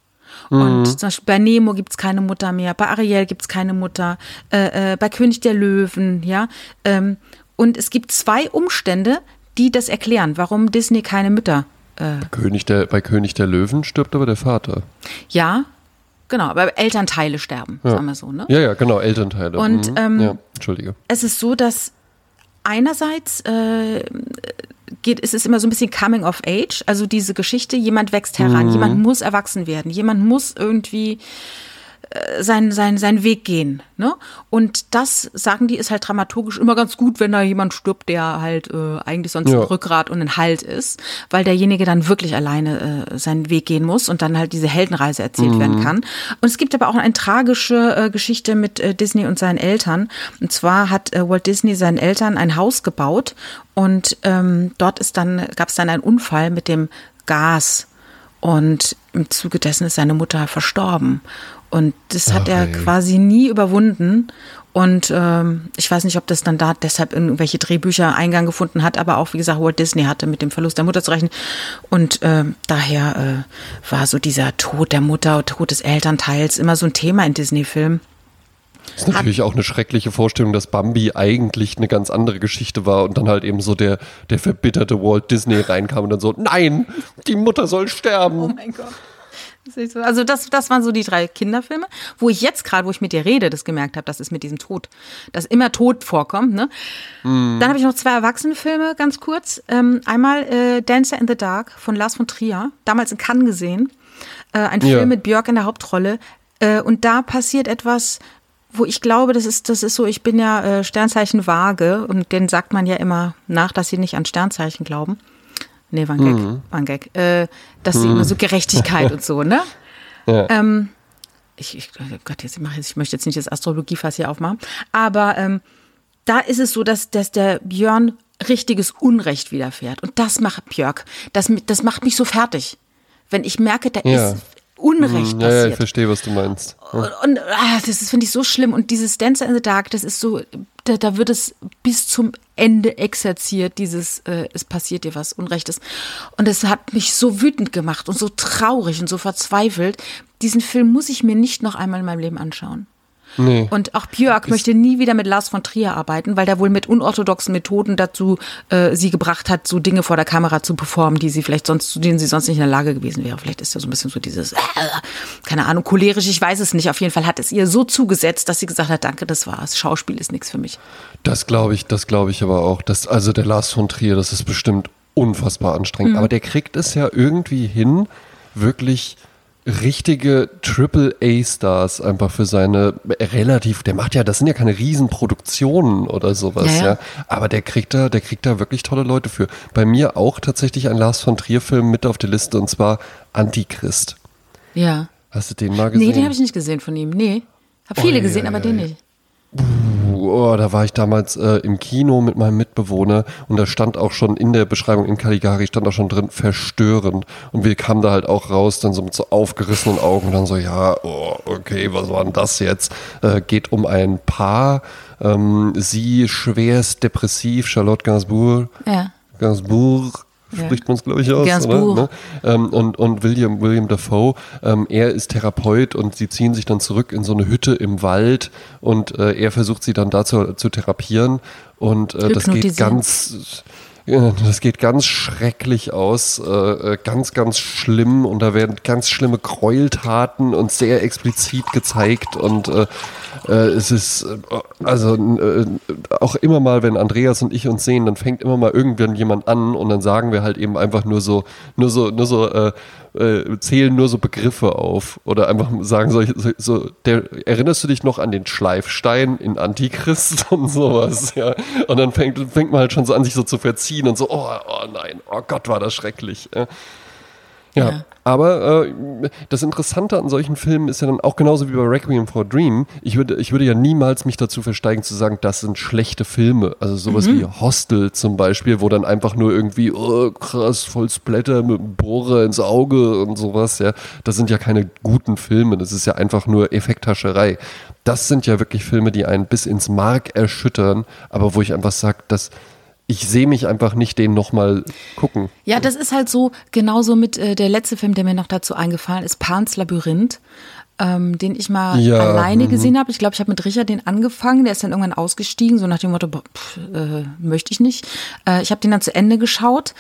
Und mhm. zum Beispiel bei Nemo gibt es keine Mutter mehr, bei Ariel gibt es keine Mutter, äh, äh, bei König der Löwen, ja. Ähm, und es gibt zwei Umstände, die das erklären, warum Disney keine Mütter. Äh, bei, König der, bei König der Löwen stirbt aber der Vater. Ja, genau, aber Elternteile sterben, ja. sagen wir so, ne? Ja, ja, genau, Elternteile. Und mhm. ähm, ja, Entschuldige. Es ist so, dass einerseits äh, geht, ist es immer so ein bisschen Coming of Age, also diese Geschichte, jemand wächst heran, mhm. jemand muss erwachsen werden, jemand muss irgendwie äh, seinen sein, sein Weg gehen. Ne? Und das, sagen die, ist halt dramaturgisch immer ganz gut, wenn da jemand stirbt, der halt äh, eigentlich sonst ja. ein Rückgrat und ein Halt ist, weil derjenige dann wirklich alleine äh, seinen Weg gehen muss und dann halt diese Heldenreise erzählt mhm. werden kann. Und es gibt aber auch eine tragische äh, Geschichte mit äh, Disney und seinen Eltern. Und zwar hat äh, Walt Disney seinen Eltern ein Haus gebaut und ähm, dort ist dann, gab es dann einen Unfall mit dem Gas. Und im Zuge dessen ist seine Mutter verstorben. Und das hat Ach, er ey. quasi nie überwunden. Und ähm, ich weiß nicht, ob das dann da deshalb in irgendwelche Drehbücher Eingang gefunden hat, aber auch, wie gesagt, Walt Disney hatte mit dem Verlust der Mutter zu rechnen. Und äh, daher äh, war so dieser Tod der Mutter, Tod des Elternteils immer so ein Thema in Disney-Filmen. Das ist natürlich auch eine schreckliche Vorstellung, dass Bambi eigentlich eine ganz andere Geschichte war und dann halt eben so der, der verbitterte Walt Disney reinkam und dann so, nein, die Mutter soll sterben. Oh mein Gott. Also das, das waren so die drei Kinderfilme, wo ich jetzt gerade, wo ich mit dir rede, das gemerkt habe, dass es mit diesem Tod, dass immer Tod vorkommt. Ne? Mm. Dann habe ich noch zwei Erwachsenenfilme, ganz kurz. Ähm, einmal äh, Dancer in the Dark von Lars von Trier, damals in Cannes gesehen. Äh, ein Film ja. mit Björk in der Hauptrolle. Äh, und da passiert etwas, wo ich glaube, das ist, das ist so, ich bin ja äh, Sternzeichen Waage und den sagt man ja immer nach, dass sie nicht an Sternzeichen glauben. Nee, war ein Gag. Mhm. War ein Gag. Äh, dass mhm. sie immer so Gerechtigkeit und so, ne? Ja. Ähm, ich, ich, oh Gott, jetzt mache ich, ich möchte jetzt nicht das Astrologiefass hier aufmachen, aber ähm, da ist es so, dass, dass der Björn richtiges Unrecht widerfährt. Und das macht Björk. Das, das macht mich so fertig. Wenn ich merke, da ja. ist Unrecht hm, ja, passiert. Ja, ich verstehe, was du meinst. Und, und ah, das finde ich so schlimm. Und dieses Dancer in the Dark, das ist so, da, da wird es bis zum Ende exerziert, dieses, äh, es passiert dir was Unrechtes. Und es hat mich so wütend gemacht und so traurig und so verzweifelt. Diesen Film muss ich mir nicht noch einmal in meinem Leben anschauen. Nee. Und auch Björk möchte nie wieder mit Lars von Trier arbeiten, weil der wohl mit unorthodoxen Methoden dazu äh, sie gebracht hat, so Dinge vor der Kamera zu performen, die sie vielleicht sonst, zu denen sie sonst nicht in der Lage gewesen wäre. Vielleicht ist ja so ein bisschen so dieses, äh, keine Ahnung, cholerisch, ich weiß es nicht. Auf jeden Fall hat es ihr so zugesetzt, dass sie gesagt hat, danke, das war's. Schauspiel ist nichts für mich. Das glaube ich, das glaube ich aber auch. Das, also der Lars von Trier, das ist bestimmt unfassbar anstrengend. Mhm. Aber der kriegt es ja irgendwie hin, wirklich richtige Triple-A-Stars einfach für seine relativ, der macht ja, das sind ja keine Riesenproduktionen oder sowas, ja, ja. ja, Aber der kriegt da, der kriegt da wirklich tolle Leute für. Bei mir auch tatsächlich ein Lars von Trier-Film mit auf der Liste und zwar Antichrist. Ja. Hast du den mal gesehen? Nee, den habe ich nicht gesehen von ihm. Nee. Hab viele oh, gesehen, ja, aber den nicht oh, da war ich damals äh, im Kino mit meinem Mitbewohner und da stand auch schon in der Beschreibung in Caligari stand auch schon drin verstörend. Und wir kamen da halt auch raus dann so mit so aufgerissenen Augen und dann so ja oh, okay was war denn das jetzt? Äh, geht um ein Paar ähm, sie schwerst depressiv Charlotte Gainsbourg. Ja. Gainsbourg spricht man es, glaube ich, aus. Oder? Ne? Ähm, und, und William, William Dafoe, ähm, er ist Therapeut und sie ziehen sich dann zurück in so eine Hütte im Wald und äh, er versucht sie dann dazu zu therapieren. Und äh, das geht ganz das geht ganz schrecklich aus, äh, äh, ganz, ganz schlimm. Und da werden ganz schlimme Gräueltaten und sehr explizit gezeigt. Und äh, äh, es ist äh, also äh, auch immer mal, wenn Andreas und ich uns sehen, dann fängt immer mal irgendwann jemand an. Und dann sagen wir halt eben einfach nur so, nur so, nur so äh, äh, zählen nur so Begriffe auf oder einfach sagen so, so der, erinnerst du dich noch an den Schleifstein in Antichrist und sowas, ja. Und dann fängt, fängt man halt schon so an, sich so zu verziehen und so, oh, oh nein, oh Gott, war das schrecklich. Ja. Ja, ja. aber äh, das Interessante an solchen Filmen ist ja dann auch genauso wie bei Requiem for a Dream. Ich würde, ich würde ja niemals mich dazu versteigen zu sagen, das sind schlechte Filme. Also sowas mhm. wie Hostel zum Beispiel, wo dann einfach nur irgendwie, oh, krass, voll Splatter mit einem Bohrer ins Auge und sowas, ja. Das sind ja keine guten Filme. Das ist ja einfach nur Effekthascherei. Das sind ja wirklich Filme, die einen bis ins Mark erschüttern, aber wo ich einfach sage, dass ich sehe mich einfach nicht den nochmal gucken. Ja, das ist halt so, genauso mit äh, der letzte Film, der mir noch dazu eingefallen ist, Pans Labyrinth. Ähm, den ich mal ja, alleine -hmm. gesehen habe. Ich glaube, ich habe mit Richard den angefangen. Der ist dann irgendwann ausgestiegen, so nach dem Motto, pff, äh, möchte ich nicht. Äh, ich habe den dann zu Ende geschaut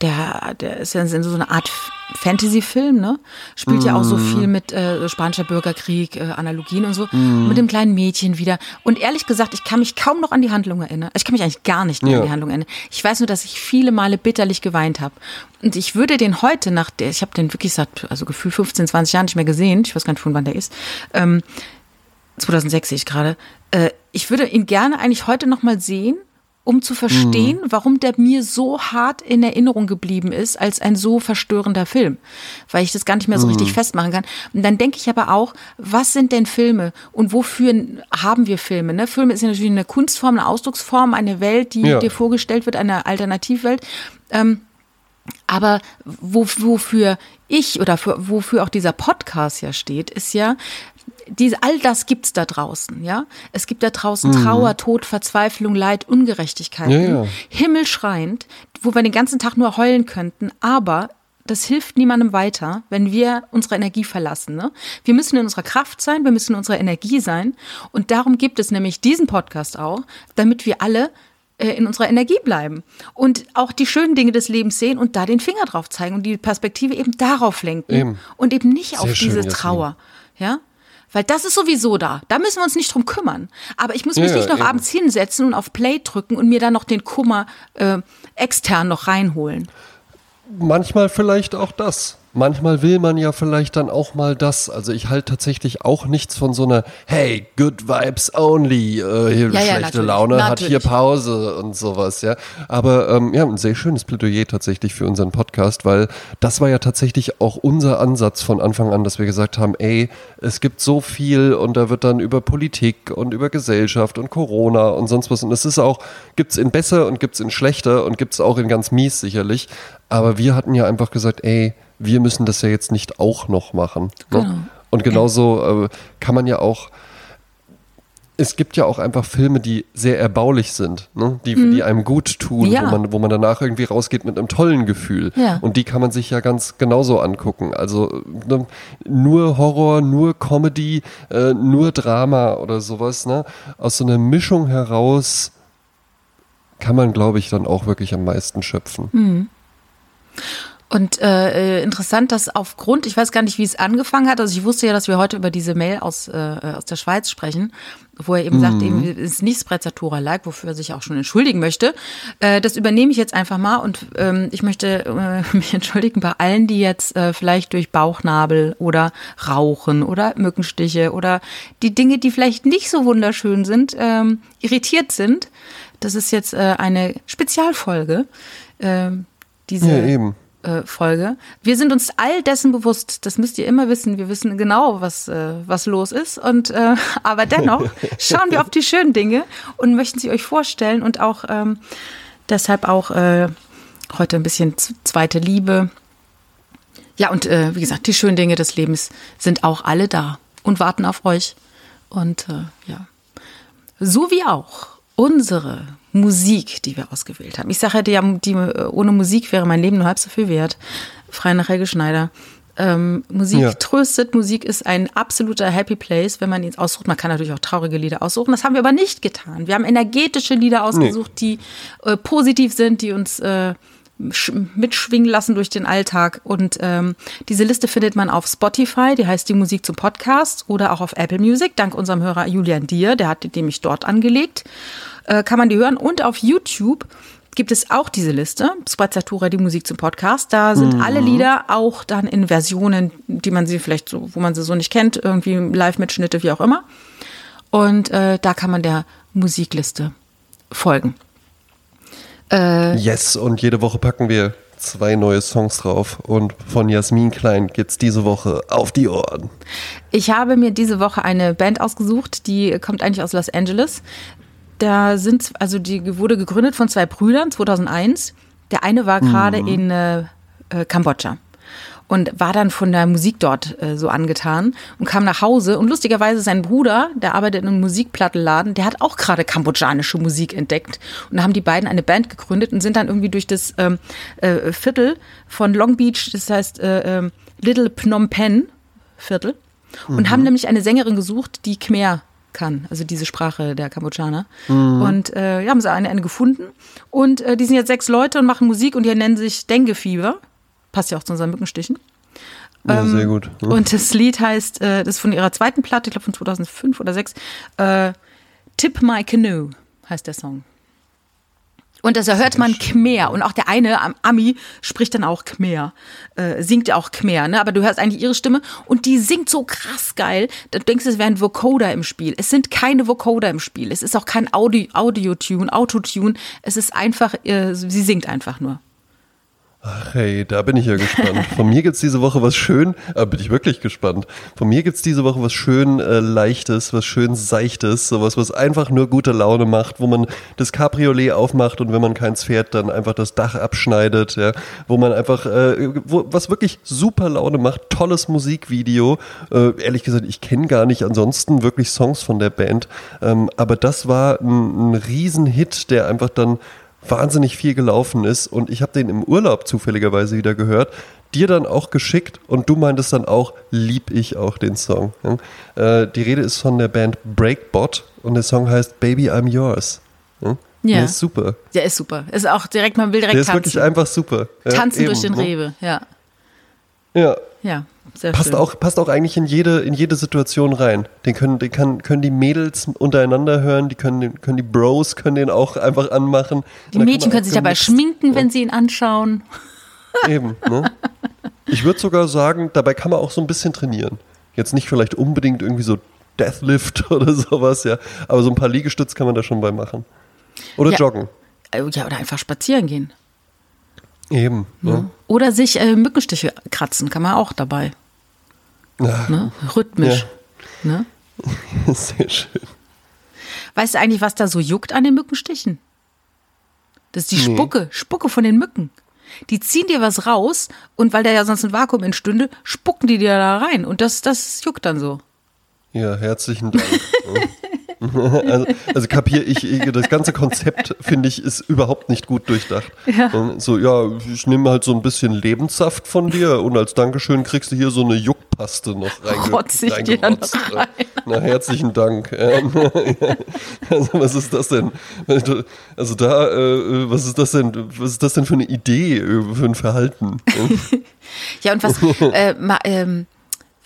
der, der ist ja so eine Art Fantasy-Film, ne? Spielt mm. ja auch so mhm. viel mit äh, spanischer Bürgerkrieg, äh, Analogien und so, mm. mit dem kleinen Mädchen wieder. Und ehrlich gesagt, ich kann mich kaum noch an die Handlung erinnern. Ich kann mich eigentlich gar nicht mehr ja. an die Handlung erinnern. Ich weiß nur, dass ich viele Male bitterlich geweint habe. Und ich würde den heute nach der, ich habe den wirklich seit, also gefühlt 15, 20 Jahren nicht mehr gesehen. Ich weiß gar nicht, von wann der ist. Ähm, 2006 sehe ich gerade. Äh, ich würde ihn gerne eigentlich heute noch mal sehen um zu verstehen, mhm. warum der mir so hart in Erinnerung geblieben ist als ein so verstörender Film, weil ich das gar nicht mehr so mhm. richtig festmachen kann. Und dann denke ich aber auch, was sind denn Filme und wofür haben wir Filme? Ne? Filme ist ja natürlich eine Kunstform, eine Ausdrucksform, eine Welt, die ja. dir vorgestellt wird, eine Alternativwelt. Ähm, aber wo, wofür ich oder für, wofür auch dieser Podcast ja steht, ist ja, diese, all das gibt's da draußen, ja. Es gibt da draußen mhm. Trauer, Tod, Verzweiflung, Leid, Ungerechtigkeiten, ja, ja. himmelschreiend, wo wir den ganzen Tag nur heulen könnten, aber das hilft niemandem weiter, wenn wir unsere Energie verlassen. Ne? Wir müssen in unserer Kraft sein, wir müssen in unserer Energie sein. Und darum gibt es nämlich diesen Podcast auch, damit wir alle äh, in unserer Energie bleiben und auch die schönen Dinge des Lebens sehen und da den Finger drauf zeigen und die Perspektive eben darauf lenken eben. und eben nicht Sehr auf diese Trauer. Ja? Weil das ist sowieso da. Da müssen wir uns nicht drum kümmern. Aber ich muss mich ja, nicht noch eben. abends hinsetzen und auf Play drücken und mir dann noch den Kummer äh, extern noch reinholen. Manchmal vielleicht auch das manchmal will man ja vielleicht dann auch mal das. Also ich halte tatsächlich auch nichts von so einer Hey, good vibes only, äh, hier ja, schlechte ja, Laune, natürlich. hat hier Pause und sowas, ja. Aber ähm, ja, ein sehr schönes Plädoyer tatsächlich für unseren Podcast, weil das war ja tatsächlich auch unser Ansatz von Anfang an, dass wir gesagt haben, ey, es gibt so viel und da wird dann über Politik und über Gesellschaft und Corona und sonst was. Und es ist auch, gibt's in besser und gibt's in schlechter und gibt's auch in ganz mies sicherlich. Aber wir hatten ja einfach gesagt, ey, wir müssen das ja jetzt nicht auch noch machen. Ne? Genau. Und genauso äh, kann man ja auch es gibt ja auch einfach Filme, die sehr erbaulich sind, ne? die, die einem gut tun, Ja. wo, man, wo man danach irgendwie rausgeht mit einem tollen Gefühl. Ja. Und die kann man sich ja ganz genauso angucken. Also ne, nur Horror, nur Comedy, äh, nur Drama oder sowas. Ne? Aus so einer Mischung heraus kann man, glaube ich, dann auch wirklich am meisten schöpfen. Und äh, äh, interessant, dass aufgrund, ich weiß gar nicht, wie es angefangen hat, also ich wusste ja, dass wir heute über diese Mail aus, äh, aus der Schweiz sprechen, wo er eben sagt, eben ist nicht Sprezzatura-like, wofür er sich auch schon entschuldigen möchte. Äh, das übernehme ich jetzt einfach mal und ähm, ich möchte äh, mich entschuldigen bei allen, die jetzt äh, vielleicht durch Bauchnabel oder Rauchen oder Mückenstiche oder die Dinge, die vielleicht nicht so wunderschön sind, ähm, irritiert sind. Das ist jetzt äh, eine Spezialfolge. Ähm, diese Ja, eben. Äh, Folge. Wir sind uns all dessen bewusst, das müsst ihr immer wissen, wir wissen genau, was, äh, was los ist. Und äh, aber dennoch schauen wir auf die schönen Dinge und möchten sie euch vorstellen und auch ähm, deshalb auch äh, heute ein bisschen zweite Liebe. Ja, und äh, wie gesagt, die schönen Dinge des Lebens sind auch alle da und warten auf euch. Und ja. So wie auch unsere Musik, die wir ausgewählt haben. Ich sage ja, die, äh, ohne Musik wäre mein Leben nur halb so viel wert. Frei nach Helge Schneider. Ähm, Musik Ja. tröstet, Musik ist ein absoluter Happy Place, wenn man ihn aussucht. Man kann natürlich auch traurige Lieder aussuchen. Das haben wir aber nicht getan. Wir haben energetische Lieder ausgesucht, die äh, positiv sind, die uns äh, mitschwingen lassen durch den Alltag. Und ähm, diese Liste findet man auf Spotify, die heißt die Musik zum Podcast oder auch auf Apple Music, dank unserem Hörer Julian Dier, der hat die nämlich dort angelegt. Äh, kann man die hören. Und auf YouTube gibt es auch diese Liste, Spazzatura, die Musik zum Podcast. Da sind alle Lieder auch dann in Versionen, die man sie vielleicht so, wo man sie so nicht kennt, irgendwie Live-Mitschnitte, wie auch immer. Und äh, da kann man der Musikliste folgen. Äh, Yes, und jede Woche packen wir zwei neue Songs drauf. Und von Jasmin Klein geht's diese Woche auf die Ohren. Ich habe mir diese Woche eine Band ausgesucht, die kommt eigentlich aus Los Angeles. Da sind, also die wurde gegründet von zwei Brüdern 2001. Der eine war gerade in äh, äh, Kambodscha und war dann von der Musik dort äh, so angetan und kam nach Hause. Und lustigerweise sein Bruder, der arbeitet in einem Musikplattenladen, der hat auch gerade kambodschanische Musik entdeckt. Und da haben die beiden eine Band gegründet und sind dann irgendwie durch das ähm, äh, Viertel von Long Beach, das heißt äh, ähm, Little Phnom Penh Viertel, und haben nämlich eine Sängerin gesucht, die Khmer kann, also diese Sprache der Kambodschaner. Und äh, ja, haben sie eine, eine gefunden. Und äh, die sind jetzt sechs Leute und machen Musik und die nennen sich Dengue-Fieber. Passt ja auch zu unseren Mückenstichen. Ja, sehr gut. Hm. Ähm, Und das Lied heißt, äh, das ist von ihrer zweiten Platte, ich glaube von 2005 oder 2006, äh, Tip My Canoe heißt der Song. Und da hört man Khmer. Und auch der eine am Ami spricht dann auch Khmer. Äh, singt ja auch Khmer, ne? Aber du hörst eigentlich ihre Stimme. Und die singt so krass geil. Da denkst du, es wäre ein Vocoder im Spiel. Es sind keine Vocoder im Spiel. Es ist auch kein Audio- Audio-Tune, Autotune. Es ist einfach, äh, sie singt einfach nur. Ach, hey, da bin ich ja gespannt. Von mir gibt's diese Woche was schön, äh, bin ich wirklich gespannt. Von mir gibt's diese Woche was schön äh, Leichtes, was schön Seichtes, sowas, was einfach nur gute Laune macht, wo man das Cabriolet aufmacht und wenn man keins fährt, dann einfach das Dach abschneidet, ja, wo man einfach, äh, wo, was wirklich super Laune macht, tolles Musikvideo. Äh, ehrlich gesagt, ich kenne gar nicht ansonsten wirklich Songs von der Band, ähm, aber das war ein, ein Riesenhit, der einfach dann wahnsinnig viel gelaufen ist und ich habe den im Urlaub zufälligerweise wieder gehört, dir dann auch geschickt und du meintest dann auch, lieb ich auch den Song. Ja? Äh, die Rede ist von der Band Breakbot und der Song heißt Baby I'm Yours. Ja? Ja. Der ist super. Der ist super. Ist auch direkt, man will direkt Der ist tanzen. wirklich einfach super. Ja, tanzen durch eben, den ne? Rewe, ja. Ja, Ja, sehr passt schön. auch, passt auch eigentlich in jede, in jede Situation rein. Den können, den kann, können die Mädels untereinander hören, die können, können die Bros können den auch einfach anmachen. Die Mädchen können sich dabei schminken, wenn sie ihn anschauen. Eben, ne? Ich würde sogar sagen, dabei kann man auch so ein bisschen trainieren. Jetzt nicht vielleicht unbedingt irgendwie so Deathlift oder sowas, ja. Aber so ein paar Liegestütz kann man da schon bei machen. Oder Ja. joggen. Äh, Ja, oder einfach spazieren gehen. Eben. Ne? Oder sich äh, Mückenstiche kratzen, kann man auch dabei. Ja. Ne? Rhythmisch. Ne? Sehr schön. Weißt du eigentlich, was da so juckt an den Mückenstichen? Das ist die Nee. Spucke, Spucke von den Mücken. Die ziehen dir was raus und weil da ja sonst ein Vakuum entstünde, spucken die dir da rein und das, das juckt dann so. Ja, herzlichen Dank. also, also kapiere ich, ich, das ganze Konzept, finde ich, ist überhaupt nicht gut durchdacht. Ja. So, ja, ich nehme halt so ein bisschen Lebenssaft von dir und als Dankeschön kriegst du hier so eine Juckpaste noch reinge Rotzig reingerotzt. Dir rein. Na, herzlichen Dank. also, was ist das denn? Also da, äh, was ist das denn, was ist das denn für eine Idee, äh, für ein Verhalten? ja, und was, äh, ma, ähm,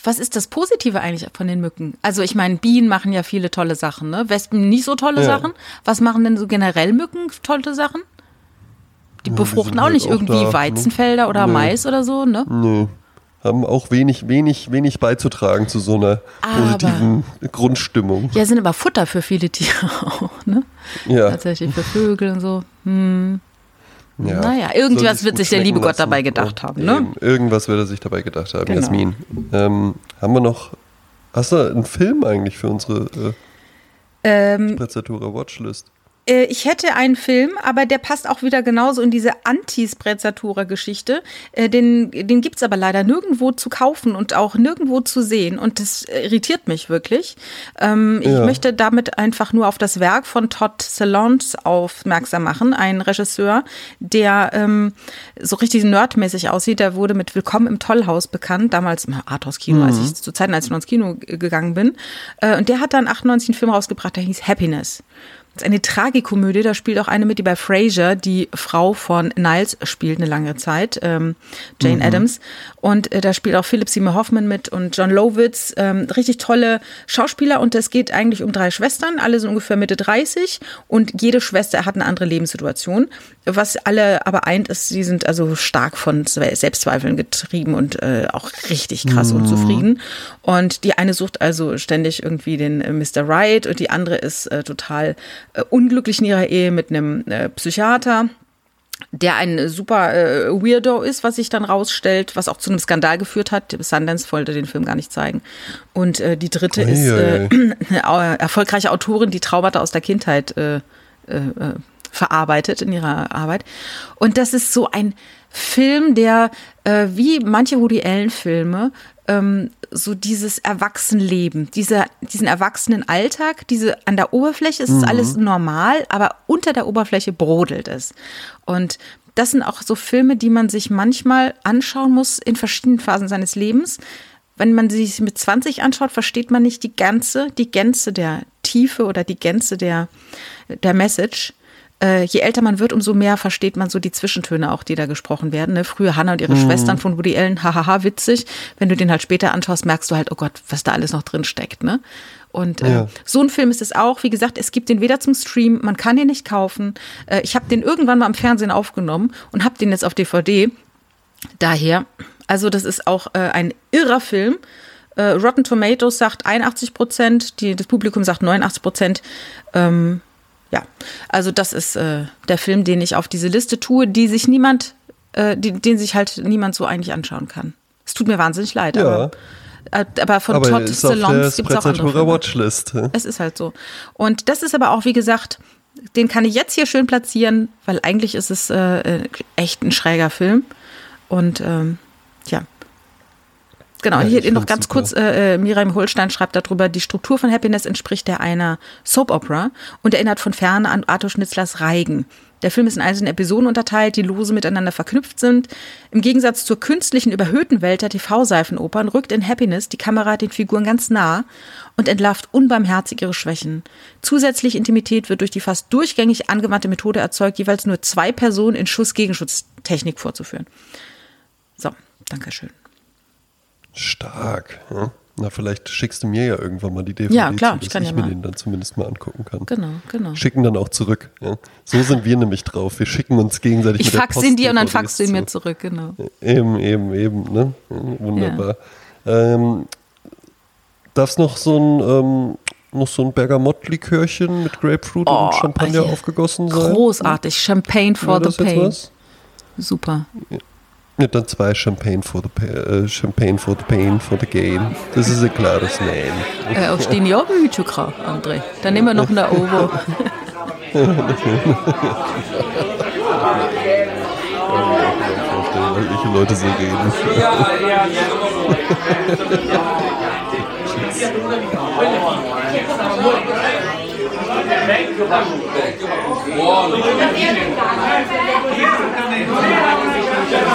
was ist das Positive eigentlich von den Mücken? Also ich meine, Bienen machen ja viele tolle Sachen, ne? Wespen nicht so tolle ja. Sachen. Was machen denn so generell Mücken tolle Sachen? Die ja, befruchten auch halt nicht auch irgendwie da, ne? Weizenfelder oder nee. Mais oder so, ne? Nee. Haben auch wenig, wenig, wenig beizutragen zu so einer aber, positiven Grundstimmung. Ja, sind aber Futter für viele Tiere auch, ne? Ja. Tatsächlich für Vögel und so. Hm. Ja, naja, irgendwas wird sich der liebe Gott dabei gedacht haben. Ne? Irgendwas wird er sich dabei gedacht haben, genau. Jasmin. Ähm, haben wir noch, hast du einen Film eigentlich für unsere äh, ähm, Watchlist? Äh, ich hätte einen Film, aber der passt auch wieder genauso in diese Anti-Sprezzatura-Geschichte. Äh, den den gibt's aber leider nirgendwo zu kaufen und auch nirgendwo zu sehen. Und das irritiert mich wirklich. Ähm, ja. Ich möchte damit einfach nur auf das Werk von Todd Salons aufmerksam machen, ein Regisseur, der ähm, so richtig nerdmäßig aussieht. Der wurde mit Willkommen im Tollhaus bekannt, damals im Arthouse-Kino, mhm. als ich zu Zeiten, als ich noch ins Kino gegangen bin. Äh, und der hat dann 98 einen Film rausgebracht, der hieß Happiness. Das ist eine Tragikomödie, da spielt auch eine mit, die bei Frasier die Frau von Niles spielt eine lange Zeit, ähm, Jane mhm. Adams. Und äh, da spielt auch Philip Seymour Hoffman mit und John Lovitz. Ähm, richtig tolle Schauspieler und es geht eigentlich um drei Schwestern, alle sind ungefähr Mitte 30 und jede Schwester hat eine andere Lebenssituation. Was alle aber eint ist, sie sind also stark von Selbstzweifeln getrieben und äh, auch richtig krass mhm. unzufrieden. Und die eine sucht also ständig irgendwie den äh, Mr. Right und die andere ist äh, total unglücklich in ihrer Ehe mit einem äh, Psychiater der ein super äh, Weirdo ist, was sich dann rausstellt, was auch zu einem Skandal geführt hat. Sundance wollte den Film gar nicht zeigen. Und äh, die dritte oh, ist äh, eine erfolgreiche Autorin, die Traumata aus der Kindheit äh, äh, äh, verarbeitet in ihrer Arbeit. Und das ist so ein Film, der äh, wie manche Woody Allen Filme ähm, so dieses Erwachsenenleben, diese, diesen erwachsenen Alltag, diese an der Oberfläche ist mhm. alles normal, aber unter der Oberfläche brodelt es. Und das sind auch so Filme, die man sich manchmal anschauen muss in verschiedenen Phasen seines Lebens. Wenn man sie sich mit 20 anschaut, versteht man nicht die ganze, die Gänze der Tiefe oder die Gänze der, der Message äh, je älter man wird, umso mehr versteht man so die Zwischentöne auch, die da gesprochen werden. Ne? Früher Hannah und ihre mhm. Schwestern von Woody Allen, hahaha, witzig. Wenn du den halt später anschaust, merkst du halt, oh Gott, was da alles noch drin steckt. Ne? Und äh, ja. so ein Film ist es auch. Wie gesagt, es gibt den weder zum Stream, man kann den nicht kaufen. Äh, ich habe den irgendwann mal im Fernsehen aufgenommen und habe den jetzt auf DVD. Daher, also das ist auch äh, ein irrer Film. Äh, Rotten Tomatoes sagt 81 Prozent, das Publikum sagt 89 Prozent. Ähm, ja, also das ist äh, der Film, den ich auf diese Liste tue, die sich niemand, äh, die, den sich halt niemand so eigentlich anschauen kann. Es tut mir wahnsinnig leid, ja. aber, äh, aber von aber Todd Salons gibt es auch andere Filme. Watchlist. Es ist halt so. Und das ist aber auch, wie gesagt, den kann ich jetzt hier schön platzieren, weil eigentlich ist es äh, äh echt ein schräger Film. Und ähm, ja, Genau, ja, hier noch ganz super. kurz, äh, äh, Miriam Holstein schreibt darüber, die Struktur von Happiness entspricht der einer Soap Opera und erinnert von ferne an Arthur Schnitzlers Reigen. Der Film ist in einzelne Episoden unterteilt, die lose miteinander verknüpft sind. Im Gegensatz zur künstlichen, überhöhten Welt der TV-Seifenopern rückt in Happiness die Kamera den Figuren ganz nah und entlarvt unbarmherzig ihre Schwächen. Zusätzliche Intimität wird durch die fast durchgängig angewandte Methode erzeugt, jeweils nur zwei Personen in Schuss-Gegenschutztechnik vorzuführen. So, Dankeschön. Stark. Ja? Na, vielleicht schickst du mir ja irgendwann mal die DVD ja, klar, zu, dass ich, ich ja mir mal. den dann zumindest mal angucken kann. Genau, genau. Schicken dann auch zurück. Ja? So sind wir nämlich drauf. Wir schicken uns gegenseitig ich mit fax ihn dir und dann faxst du ihn mir zurück, genau. Eben, eben, eben. Ne? Wunderbar. Ja. Ähm, Darf es noch so ein ähm, noch so ein Bergamott-Likörchen mit Grapefruit oh, und Champagner aufgegossen sein? Großartig. Champagne for the pain. Super. Ja. Ja, dann zwei Champagne for the, äh, Champagne for the Pain, for the Gain. Das ist ein klares Nein. Äh, auf den ja Hütschukra, André. Dann nehmen wir noch eine Ovo. welche Leute so reden. La